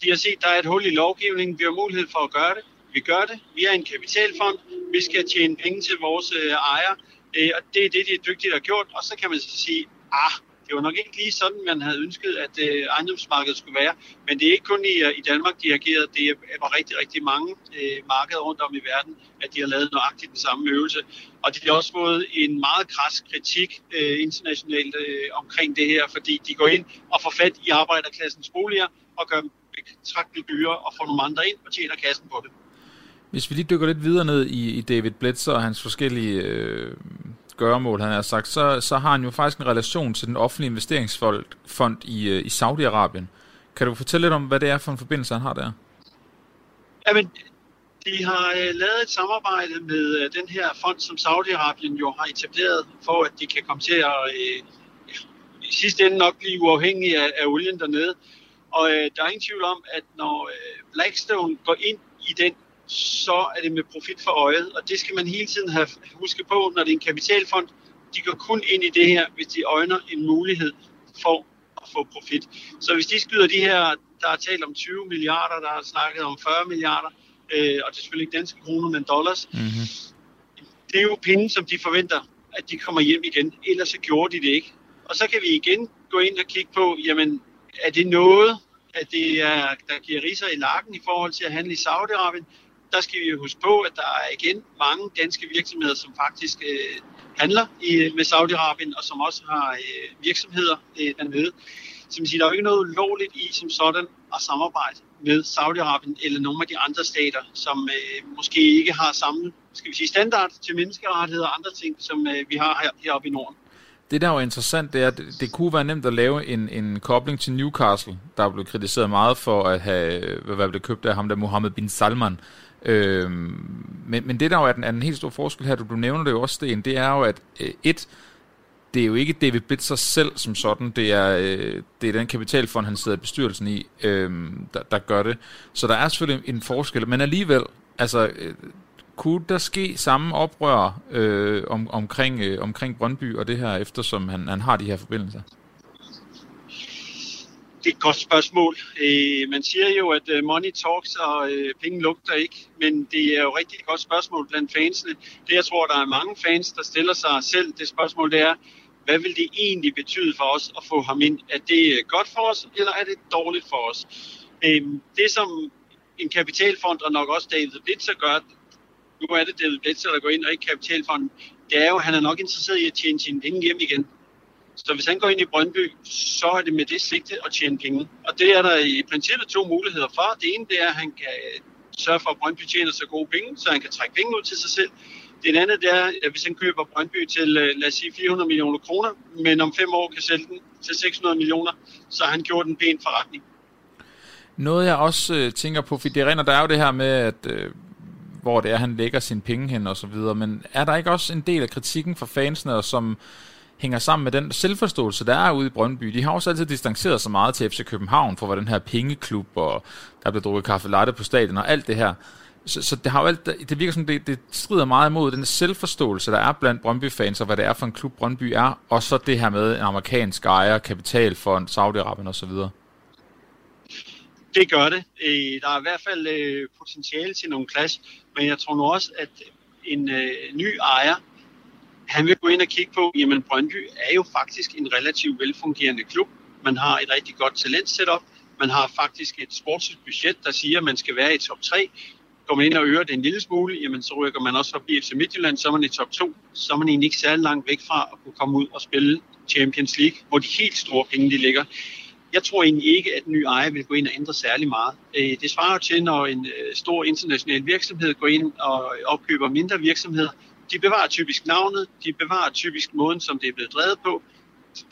De har set, der er et hul i lovgivningen, vi har mulighed for at gøre det. Vi gør det. Vi er en kapitalfond. Vi skal tjene penge til vores øh, ejere. Øh, og det er det, de er dygtige har gjort. Og så kan man så sige, ah, det var nok ikke lige sådan, man havde ønsket, at øh, ejendomsmarkedet skulle være. Men det er ikke kun i, øh, i Danmark, de har ageret. Det er rigtig, rigtig mange øh, markeder rundt om i verden, at de har lavet nøjagtigt den samme øvelse. Og de har også fået en meget kras kritik øh, internationalt øh, omkring det her, fordi de går ind og får fat i arbejderklassens boliger og gør dem betragteligt dyre og får nogle andre ind og tjener kassen på det. Hvis vi lige dykker lidt videre ned i, i David Blitzer og hans forskellige øh, gøremål, han har sagt, så, så har han jo faktisk en relation til den offentlige investeringsfond i, øh, i Saudi-Arabien. Kan du fortælle lidt om, hvad det er for en forbindelse, han har der? Jamen, de har øh, lavet et samarbejde med øh, den her fond, som Saudi-Arabien jo har etableret, for at de kan komme til at øh, i sidste ende nok blive uafhængige af, af olien dernede. Og øh, der er ingen tvivl om, at når øh, Blackstone går ind i den så er det med profit for øjet. Og det skal man hele tiden have huske på, når det er en kapitalfond. De går kun ind i det her, hvis de øjner en mulighed for at få profit. Så hvis de skyder de her, der er talt om 20 milliarder, der er snakket om 40 milliarder, øh, og det er selvfølgelig ikke danske kroner, men dollars, mm-hmm. det er jo penge, som de forventer, at de kommer hjem igen. Ellers så gjorde de det ikke. Og så kan vi igen gå ind og kigge på, jamen, er det noget, at det er, der giver riser i lakken i forhold til at handle i Saudi-Arabien? Der skal vi huske på, at der er igen mange danske virksomheder, som faktisk øh, handler i, med Saudi-Arabien, og som også har øh, virksomheder øh, dernede. Så man siger, der er jo ikke noget lovligt i som sådan at samarbejde med Saudi-Arabien eller nogle af de andre stater, som øh, måske ikke har samme skal vi sige, standard til menneskerettigheder og andre ting, som øh, vi har her, heroppe i Norden. Det der er jo interessant, det er, at det, kunne være nemt at lave en, en kobling til Newcastle, der blev kritiseret meget for at have, øh, hvad blev købt af ham der Mohammed bin Salman, Øh, men, men det der jo er den, er den helt store forskel her, du, du nævner det jo også, Sten, det er jo, at øh, et, det er jo ikke David Blitzer selv som sådan, det er, øh, det er den kapitalfond, han sidder i bestyrelsen i, øh, der, der gør det. Så der er selvfølgelig en forskel, men alligevel, altså, øh, kunne der ske samme oprør øh, om, omkring, øh, omkring Brøndby og det her, eftersom han, han har de her forbindelser? Det er et godt spørgsmål. Øh, man siger jo, at øh, money talks, og øh, penge lugter ikke, men det er jo rigtig godt spørgsmål blandt fansene. Det jeg tror, der er mange fans, der stiller sig selv det spørgsmål, det er, hvad vil det egentlig betyde for os at få ham ind? Er det øh, godt for os, eller er det dårligt for os? Øh, det som en kapitalfond, og nok også David Blitzer gør, nu er det David Blitzer, der går ind og ikke kapitalfonden, det er jo, at han er nok interesseret i at tjene sine penge hjem igen. Så hvis han går ind i Brøndby, så er det med det sigte at tjene penge. Og det er der i princippet to muligheder for. Det ene det er, at han kan øh, sørge for, at Brøndby tjener så gode penge, så han kan trække penge ud til sig selv. Det andet det er, at hvis han køber Brøndby til, øh, lad os sige, 400 millioner kroner, men om fem år kan sælge den til 600 millioner, så har han gjort en pæn forretning. Noget jeg også øh, tænker på, for det render, der er jo det her med, at øh, hvor det er, han lægger sine penge hen og så videre, men er der ikke også en del af kritikken fra fansene, som hænger sammen med den selvforståelse, der er ude i Brøndby. De har også altid distanceret sig meget til FC København for, hvad den her pengeklub, og der bliver drukket kaffe latte på stadion og alt det her. Så, så det, har jo alt, det virker som, det, det strider meget imod den selvforståelse, der er blandt Brøndby-fans, og hvad det er for en klub Brøndby er, og så det her med en amerikansk ejer, kapitalfond, Saudi-Arabien osv. Det gør det. Øh, der er i hvert fald øh, potentiale til nogle clash, men jeg tror nu også, at en øh, ny ejer han vil gå ind og kigge på, jamen Brøndby er jo faktisk en relativt velfungerende klub. Man har et rigtig godt talent setup. Man har faktisk et sportsligt budget, der siger, at man skal være i top 3. Går man ind og øger det en lille smule, jamen så rykker man også forbi FC Midtjylland, så er man i top 2. Så er man egentlig ikke særlig langt væk fra at kunne komme ud og spille Champions League, hvor de helt store penge de ligger. Jeg tror egentlig ikke, at en ny ejer vil gå ind og ændre særlig meget. Øh, det svarer jo til, når en øh, stor international virksomhed går ind og opkøber mindre virksomheder, de bevarer typisk navnet, de bevarer typisk måden, som det er blevet drevet på,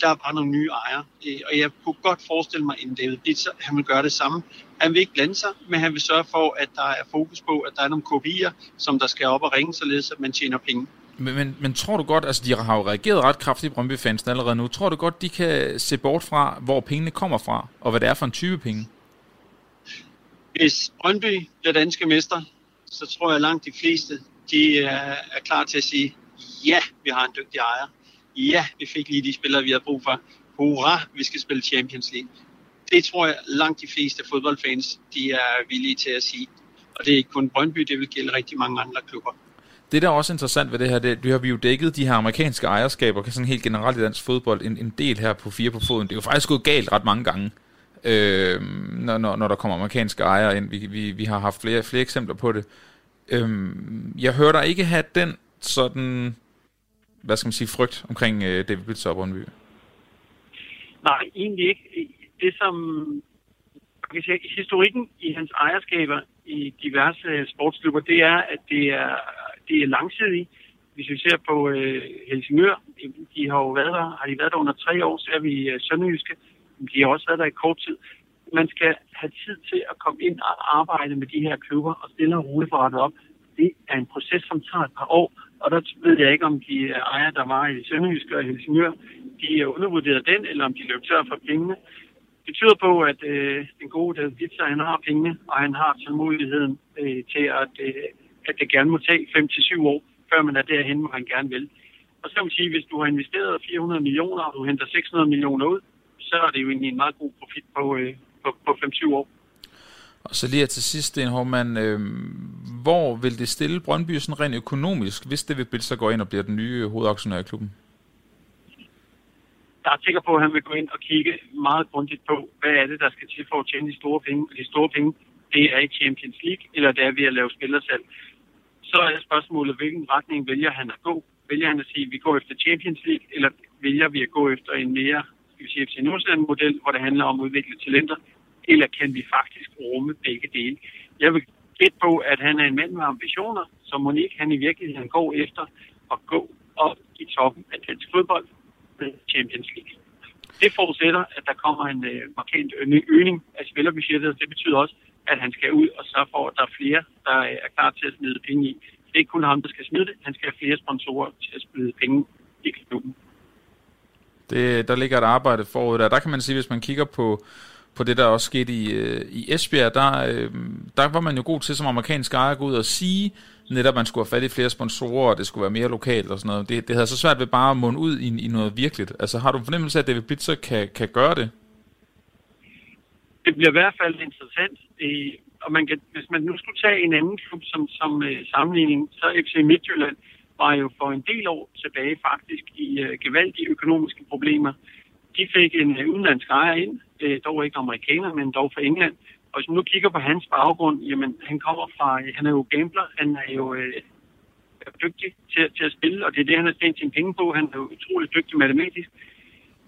der er bare nogle nye ejere. Øh, og jeg kunne godt forestille mig, at David Blitzer, han vil gøre det samme. Han vil ikke blande sig, men han vil sørge for, at der er fokus på, at der er nogle kopier, som der skal op og ringe, således at man tjener penge. Men, men, men tror du godt, altså de har jo reageret ret kraftigt, Brøndby-fansen allerede nu, tror du godt, de kan se bort fra, hvor pengene kommer fra, og hvad det er for en type penge? Hvis Brøndby bliver danske mester, så tror jeg langt de fleste, de er, er klar til at sige, ja, vi har en dygtig ejer. Ja, vi fik lige de spillere, vi har brug for. Hurra, vi skal spille Champions League. Det tror jeg langt de fleste fodboldfans, de er villige til at sige. Og det er ikke kun Brøndby, det vil gælde rigtig mange andre klubber. Det, der er også interessant ved det her, det, det har vi jo dækket de her amerikanske ejerskaber, kan sådan helt generelt i dansk fodbold, en, en del her på fire på foden. Det er jo faktisk gået galt ret mange gange, øh, når, når, når der kommer amerikanske ejere ind. Vi, vi, vi har haft flere, flere eksempler på det. Øhm, jeg hører dig ikke have den sådan, hvad skal man sige, frygt omkring øh, David Blitz og Brøndby. Nej, egentlig ikke. Det som kan sige, historikken i hans ejerskaber i diverse sportsklubber, det er, at det er det er langsidigt. Hvis vi ser på øh, Helsingør, de har jo været der, har de været der under tre år, så er vi øh, Sønderjyske. De har også været der i kort tid. Man skal have tid til at komme ind og arbejde med de her klubber og stille og roligt for op. Det er en proces, som tager et par år, og der ved jeg ikke, om de øh, ejere, der var i Sønderjysk og Helsingør, de øh, er undervurderet den, eller om de løb tør for pengene. Det tyder på, at øh, den gode David Bitzer, han har pengene, og han har tålmodigheden øh, til at øh, at det gerne må tage 5-7 år, før man er derhen, hvor han gerne vil. Og så kan man sige, at hvis du har investeret 400 millioner, og du henter 600 millioner ud, så er det jo egentlig en meget god profit på, øh, på, på 5-7 år. Og så lige til sidst, Sten Hormann, øh, hvor vil det stille Brøndby sådan rent økonomisk, hvis det vil så gå ind og bliver den nye hovedaktionær i klubben? Jeg er sikker på, at han vil gå ind og kigge meget grundigt på, hvad er det, der skal til for at tjene de store penge. Og de store penge, det er i Champions League, eller det er ved at lave spillersalg så er spørgsmålet, hvilken retning vælger han at gå? Vælger han at sige, at vi går efter Champions League, eller vælger vi at gå efter en mere skal vi sige, FC Nordsjælland-model, hvor det handler om at udvikle talenter, eller kan vi faktisk rumme begge dele? Jeg vil gætte på, at han er en mand med ambitioner, som Monique ikke han i virkeligheden går efter at gå op i toppen af dansk fodbold med Champions League. Det forudsætter, at der kommer en øh, markant øgning af spillerbudgettet, og det betyder også, at han skal ud og sørge for, at der er flere, der øh, er klar til at smide penge i. Det er ikke kun ham, der skal smide det. Han skal have flere sponsorer til at smide penge i klubben. Det, der ligger et arbejde forud der. Der kan man sige, hvis man kigger på, på det, der også skete i, øh, i Esbjerg, der, øh, der var man jo god til som amerikansk ejer at gå ud og sige, netop at man skulle have fat i flere sponsorer, og det skulle være mere lokalt og sådan noget. Det, det havde så svært ved bare at munde ud i, i noget virkeligt. Altså har du en fornemmelse af, at David Blitzer kan, kan gøre det? det bliver i hvert fald interessant. Øh, og man kan, hvis man nu skulle tage en anden klub som, som øh, sammenligning, så FC Midtjylland var jo for en del år tilbage faktisk i uh, gevaldige økonomiske problemer. De fik en øh, udenlandsk ejer ind, uh, dog ikke amerikaner, men dog fra England. Og hvis man nu kigger på hans baggrund, jamen han kommer fra, øh, han er jo gambler, han er jo uh, dygtig til, til at spille, og det er det, han har tjent sine penge på. Han er jo utrolig dygtig matematisk.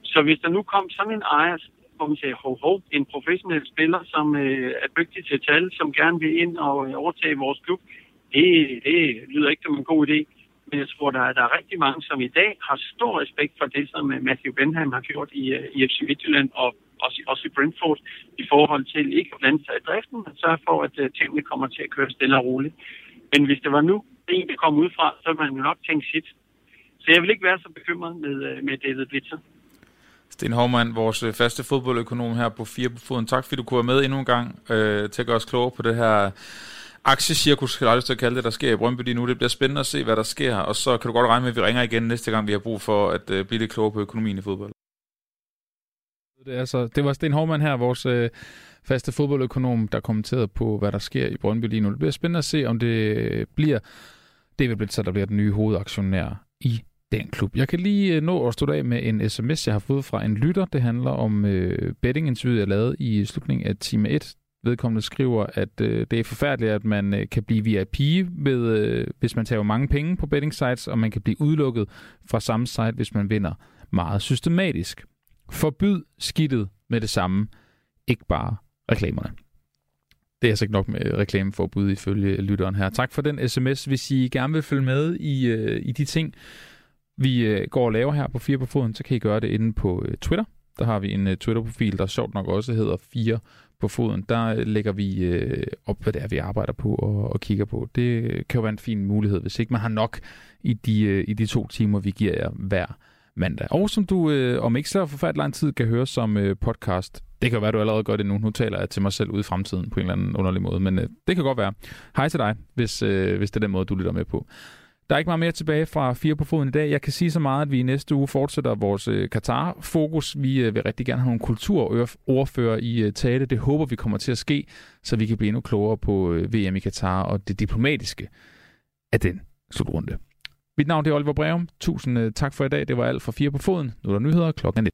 Så hvis der nu kom sådan en ejer, hvor man siger, hov, hov, en professionel spiller, som øh, er dygtig til tal, som gerne vil ind og øh, overtage vores klub, det, det lyder ikke som en god idé. Men jeg tror, der er, der er rigtig mange, som i dag har stor respekt for det, som øh, Matthew Benham har gjort i, øh, i FC Midtjylland og også, også i Brentford, i forhold til ikke at blande sig i driften, men sørge for, at øh, tingene kommer til at køre stille og roligt. Men hvis det var nu, det egentlig kom ud fra, så ville man jo nok tænke sit. Så jeg vil ikke være så bekymret med, med David Blitzer. Sten Hovmand, vores faste fodboldøkonom her på Fire på Foden. Tak fordi du kunne være med endnu en gang øh, til at gøre os klogere på det her aktiecirkus, skal jeg aldrig at kalde det, der sker i Brøndby lige nu. Det bliver spændende at se, hvad der sker, og så kan du godt regne med, at vi ringer igen næste gang, vi har brug for at øh, blive lidt klogere på økonomien i fodbold. Det, er altså, det var Sten Hovmand her, vores øh, faste fodboldøkonom, der kommenterede på, hvad der sker i Brøndby lige nu. Det bliver spændende at se, om det øh, bliver David Blitzer, der bliver den nye hovedaktionær i den klub. Jeg kan lige øh, nå at stå af med en sms, jeg har fået fra en lytter. Det handler om øh, bettinginterviewet, jeg lavede i slutningen af time 1. Vedkommende skriver, at øh, det er forfærdeligt, at man øh, kan blive VIP, ved, øh, hvis man tager mange penge på betting sites, og man kan blive udelukket fra samme site, hvis man vinder meget systematisk. Forbyd skidtet med det samme, ikke bare reklamerne. Det er altså ikke nok med reklameforbud ifølge lytteren her. Tak for den sms. Hvis I gerne vil følge med i, øh, i de ting, vi øh, går og laver her på Fire på Foden, så kan I gøre det inde på øh, Twitter. Der har vi en uh, Twitter-profil, der sjovt nok også hedder Fire på Foden. Der øh, lægger vi uh, op, hvad det er, vi arbejder på og, og kigger på. Det kan jo være en fin mulighed, hvis ikke man har nok i de, uh, i de to timer, vi giver jer hver mandag. Og som du øh, om ikke så forfærdelig lang tid kan høre som øh, podcast. Det kan være, du allerede gør det nu. Nu taler jeg til mig selv ude i fremtiden på en eller anden underlig måde, men øh, det kan godt være. Hej til dig, hvis, øh, hvis det er den måde, du lytter med på. Der er ikke meget mere tilbage fra Fire på Foden i dag. Jeg kan sige så meget, at vi i næste uge fortsætter vores øh, Katar-fokus. Vi øh, vil rigtig gerne have nogle kulturordfører i øh, tale. Det håber vi kommer til at ske, så vi kan blive endnu klogere på øh, VM i Katar og det diplomatiske af den slutrunde. Mit navn er Oliver Breum. Tusind øh, tak for i dag. Det var alt fra Fire på Foden. Nu er der nyheder klokken 19.